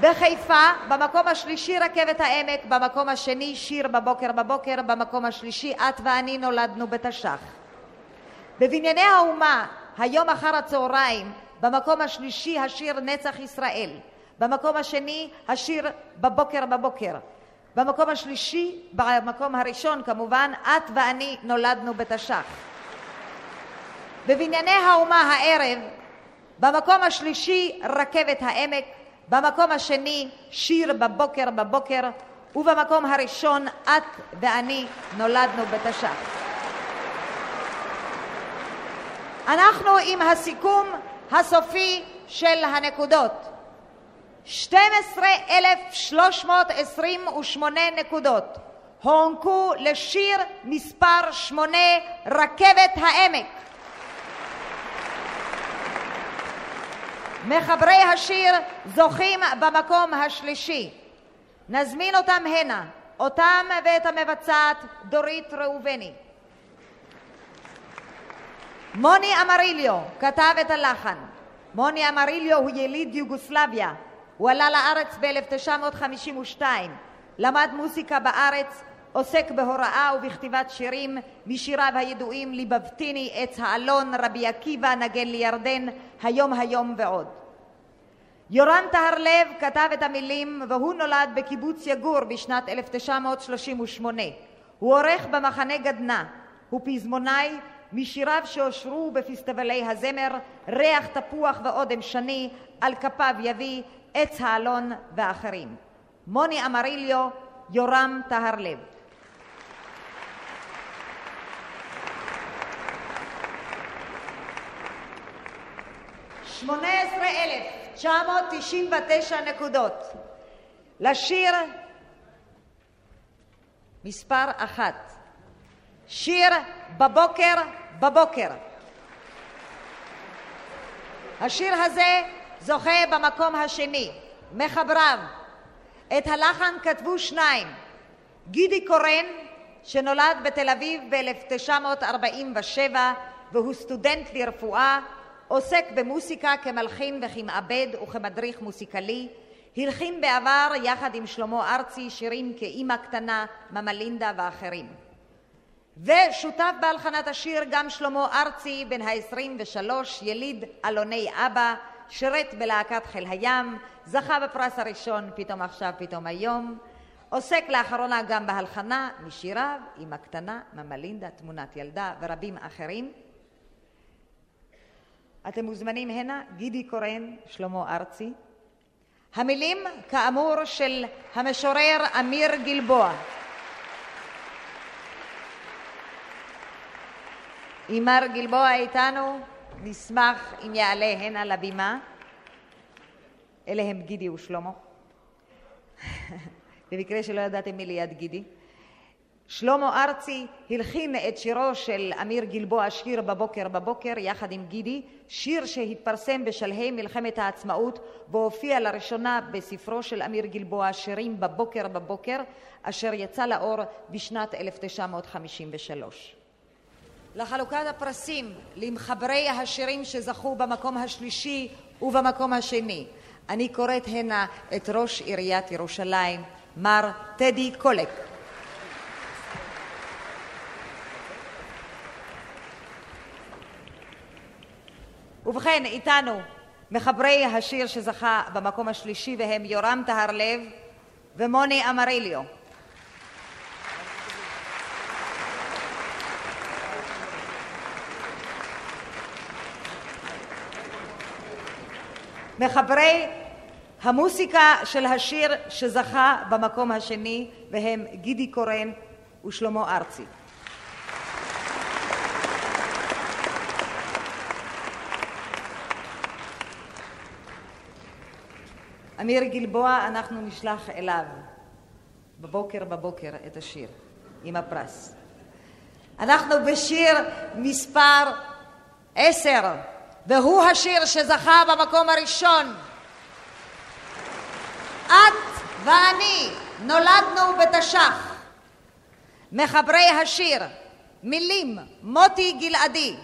בחיפה במקום השלישי רכבת העמק. במקום השני שיר בבוקר בבוקר. במקום השלישי את ואני נולדנו בתש"ח. בבנייני האומה היום אחר הצהריים במקום השלישי השיר נצח ישראל. במקום השני השיר בבוקר בבוקר במקום השלישי במקום הראשון כמובן את ואני נולדנו בתש"ח בבנייני האומה הערב במקום השלישי רכבת העמק במקום השני שיר בבוקר בבוקר ובמקום הראשון את ואני נולדנו בתש"ח. אנחנו עם הסיכום הסופי של הנקודות 12,328 נקודות הוענקו לשיר מספר 8 רכבת העמק מחברי השיר זוכים במקום השלישי. נזמין אותם הנה, אותם ואת המבצעת דורית ראובני. מוני אמריליו כתב את הלחן. מוני אמריליו הוא יליד יוגוסלביה. הוא עלה לארץ ב-1952, למד מוסיקה בארץ, עוסק בהוראה ובכתיבת שירים משיריו הידועים ליבבתיני, עץ האלון, רבי עקיבא, נגן לירדן, היום היום ועוד. יורם טהרלב כתב את המילים והוא נולד בקיבוץ יגור בשנת 1938. הוא עורך במחנה גדנ"ע. הוא פזמונאי משיריו שאושרו בפסטיבלי הזמר, ריח תפוח ואודם שני, על כפיו יביא, עץ האלון ואחרים. מוני אמריליו, יורם טהרלב. 18,999 נקודות. לשיר מספר אחת. שיר בבוקר בבוקר. השיר הזה זוכה במקום השני. מחבריו. את הלחן כתבו שניים. גידי קורן, שנולד בתל אביב ב-1947 והוא סטודנט לרפואה עוסק במוסיקה כמלחין וכמעבד וכמדריך מוסיקלי, הלחין בעבר יחד עם שלמה ארצי שירים כאימא קטנה, ממלינדה ואחרים. ושותף בהלחנת השיר גם שלמה ארצי בן ה-23, יליד אלוני אבא, שירת בלהקת חיל הים, זכה בפרס הראשון פתאום עכשיו פתאום היום, עוסק לאחרונה גם בהלחנה משיריו, אמא קטנה, ממלינדה, תמונת ילדה ורבים אחרים. אתם מוזמנים הנה, גידי קורן, שלמה ארצי. המילים, כאמור, של המשורר אמיר גלבוע. אם מר גלבוע איתנו, נשמח אם יעלה הנה לבימה. אלה הם גידי ושלמה. במקרה שלא ידעתם מי ליד גידי. שלמה ארצי הלחין את שירו של אמיר גלבוע, שיר בבוקר בבוקר, יחד עם גידי, שיר שהתפרסם בשלהי מלחמת העצמאות והופיע לראשונה בספרו של אמיר גלבוע, שירים בבוקר בבוקר, אשר יצא לאור בשנת 1953. לחלוקת הפרסים למחברי השירים שזכו במקום השלישי ובמקום השני. אני קוראת הנה את ראש עיריית ירושלים, מר טדי קולק. ובכן, איתנו מחברי השיר שזכה במקום השלישי והם יורם טהרלב ומוני אמריליו. מחברי המוסיקה של השיר שזכה במקום השני והם גידי קורן ושלמה ארצי. אמיר גלבוע, אנחנו נשלח אליו בבוקר בבוקר את השיר עם הפרס. אנחנו בשיר מספר עשר, והוא השיר שזכה במקום הראשון. את ואני נולדנו בתש"ח. מחברי השיר, מילים מוטי גלעדי,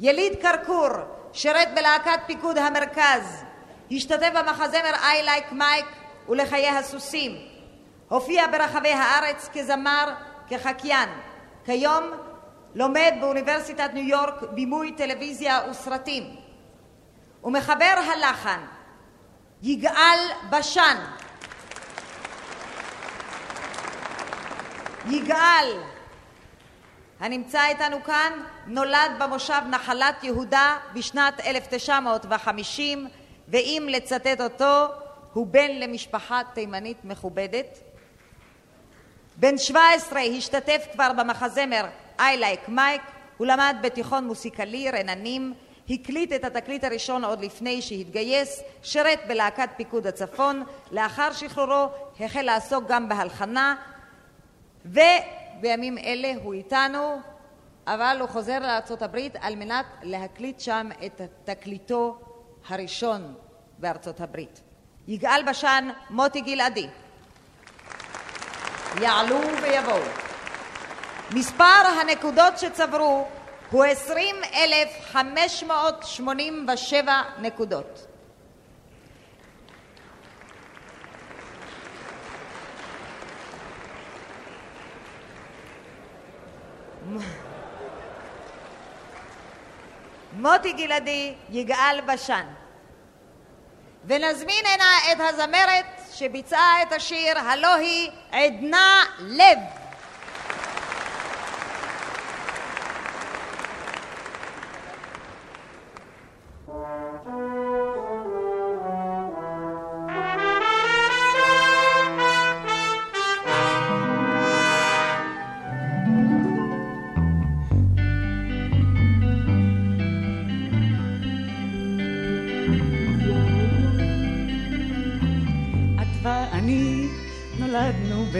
יליד כרכור, שירת בלהקת פיקוד המרכז, השתתף במחזמר I like Mike ולחיי הסוסים. הופיע ברחבי הארץ כזמר, כחקיין. כיום לומד באוניברסיטת ניו יורק בימוי טלוויזיה וסרטים. ומחבר הלחן יגאל בשן. יגאל, הנמצא איתנו כאן, נולד במושב נחלת יהודה בשנת 1950 ואם לצטט אותו, הוא בן למשפחה תימנית מכובדת. בן 17 השתתף כבר במחזמר I like Mike, הוא למד בתיכון מוסיקלי רננים, הקליט את התקליט הראשון עוד לפני שהתגייס, שרת בלהקת פיקוד הצפון, לאחר שחרורו החל לעסוק גם בהלחנה, ובימים אלה הוא איתנו, אבל הוא חוזר הברית על מנת להקליט שם את תקליטו הראשון בארצות הברית. יגאל בשן, מוטי גלעדי. יעלו ויבואו. מספר הנקודות שצברו הוא 20,587 נקודות. מוטי גלעדי, יגאל בשן. ונזמין הנה את הזמרת שביצעה את השיר, הלא היא עדנה לב.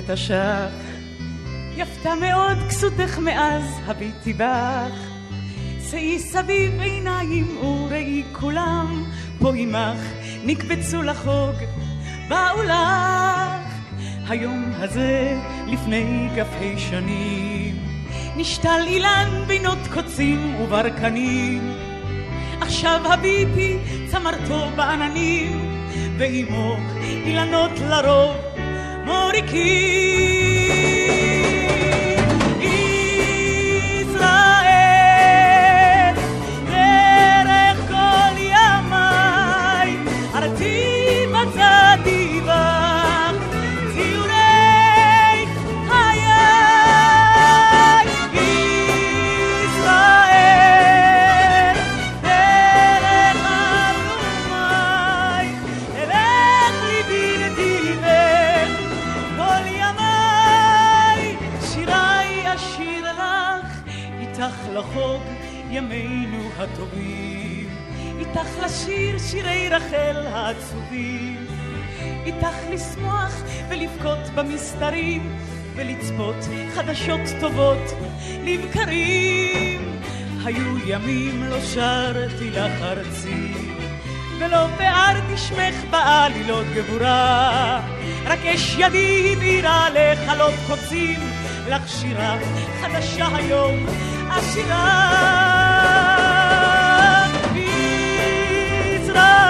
נולדנו בתש"ח. יפתה מאוד כסותך מאז הביטי בך. שאי סביב עיניים וראי כולם פה עמך נקבצו לחוג באו לך היום הזה לפני כ"ה שנים נשתל אילן בינות קוצים וברקנים עכשיו הביטי צמרתו בעננים ועמו אילנות לרוב מוריקים. ישראל, איתך לשיר שירי רחל העצובים. איתך לשמוח ולבכות במסתרים, ולצפות חדשות טובות לבקרים. היו ימים לא שרתי לך ארצי, ולא ביארתי שמך בעלילות גבורה. רק אש ידי הבעירה לחלות קוצים, לך שירה חדשה היום, עשירה. ישראל,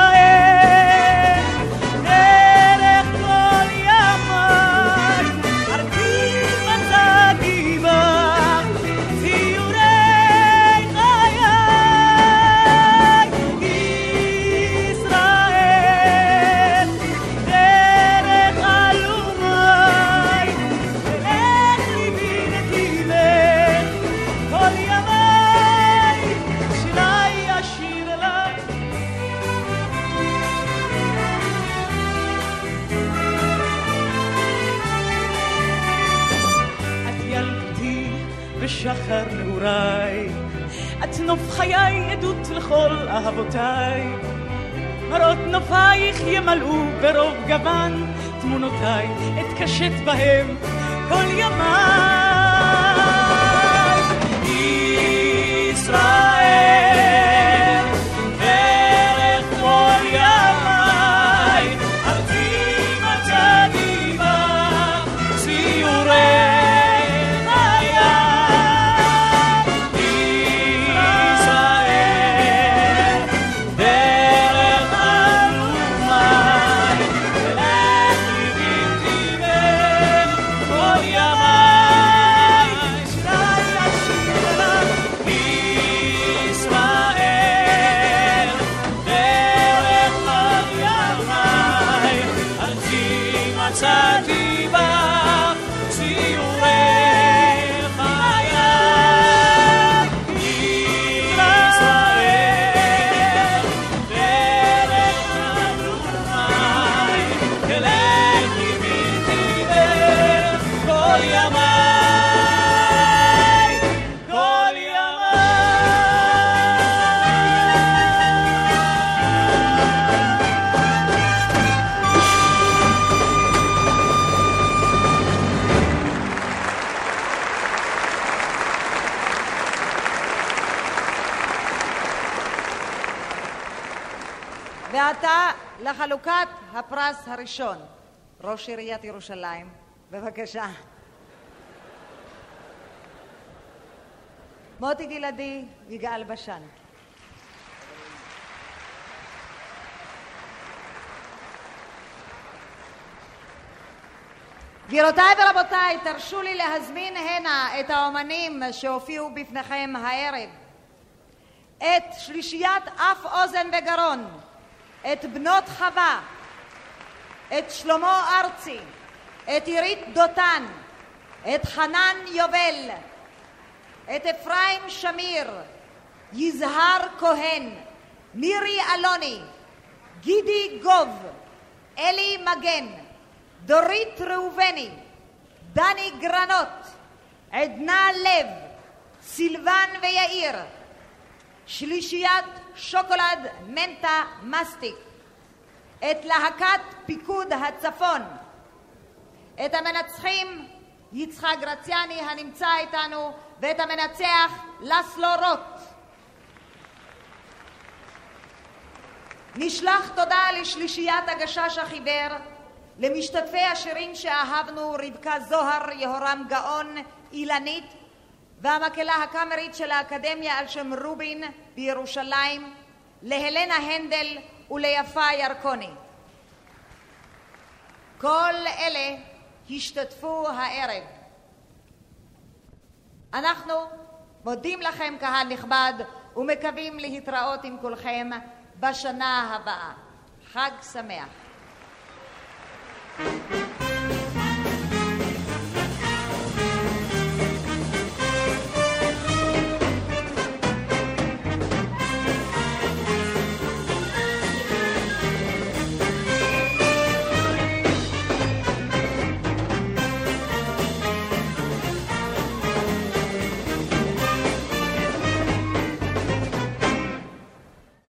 עדות לכל אהבותיי. מראות נופייך ימלאו ברוב גוון תמונותיי, אתקשט בהם כל ימיי. הפרס הראשון. ראש עיריית ירושלים, בבקשה. מוטי גלעדי, יגאל בשן. גבירותיי ורבותיי, תרשו לי להזמין הנה את האומנים שהופיעו בפניכם הערב. את שלישיית אף אוזן וגרון, את בנות חווה, את שלמה ארצי, את עירית דותן, את חנן יובל, את אפרים שמיר, יזהר כהן, מירי אלוני, גידי גוב, אלי מגן, דורית ראובני, דני גרנות, עדנה לב, סילבן ויאיר, שלישיית שוקולד מנטה מסטיק, את להקת פיקוד הצפון, את המנצחים יצחק גרציאני הנמצא איתנו ואת המנצח לסלו רוט. נשלח תודה לשלישיית הגשש החיוור, למשתתפי השירים שאהבנו רבקה זוהר, יהורם גאון, אילנית והמקהלה הקאמרית של האקדמיה על שם רובין בירושלים, להלנה הנדל וליפה ירקוני. כל אלה השתתפו הערב. אנחנו מודים לכם, קהל נכבד, ומקווים להתראות עם כולכם בשנה הבאה. חג שמח. thank you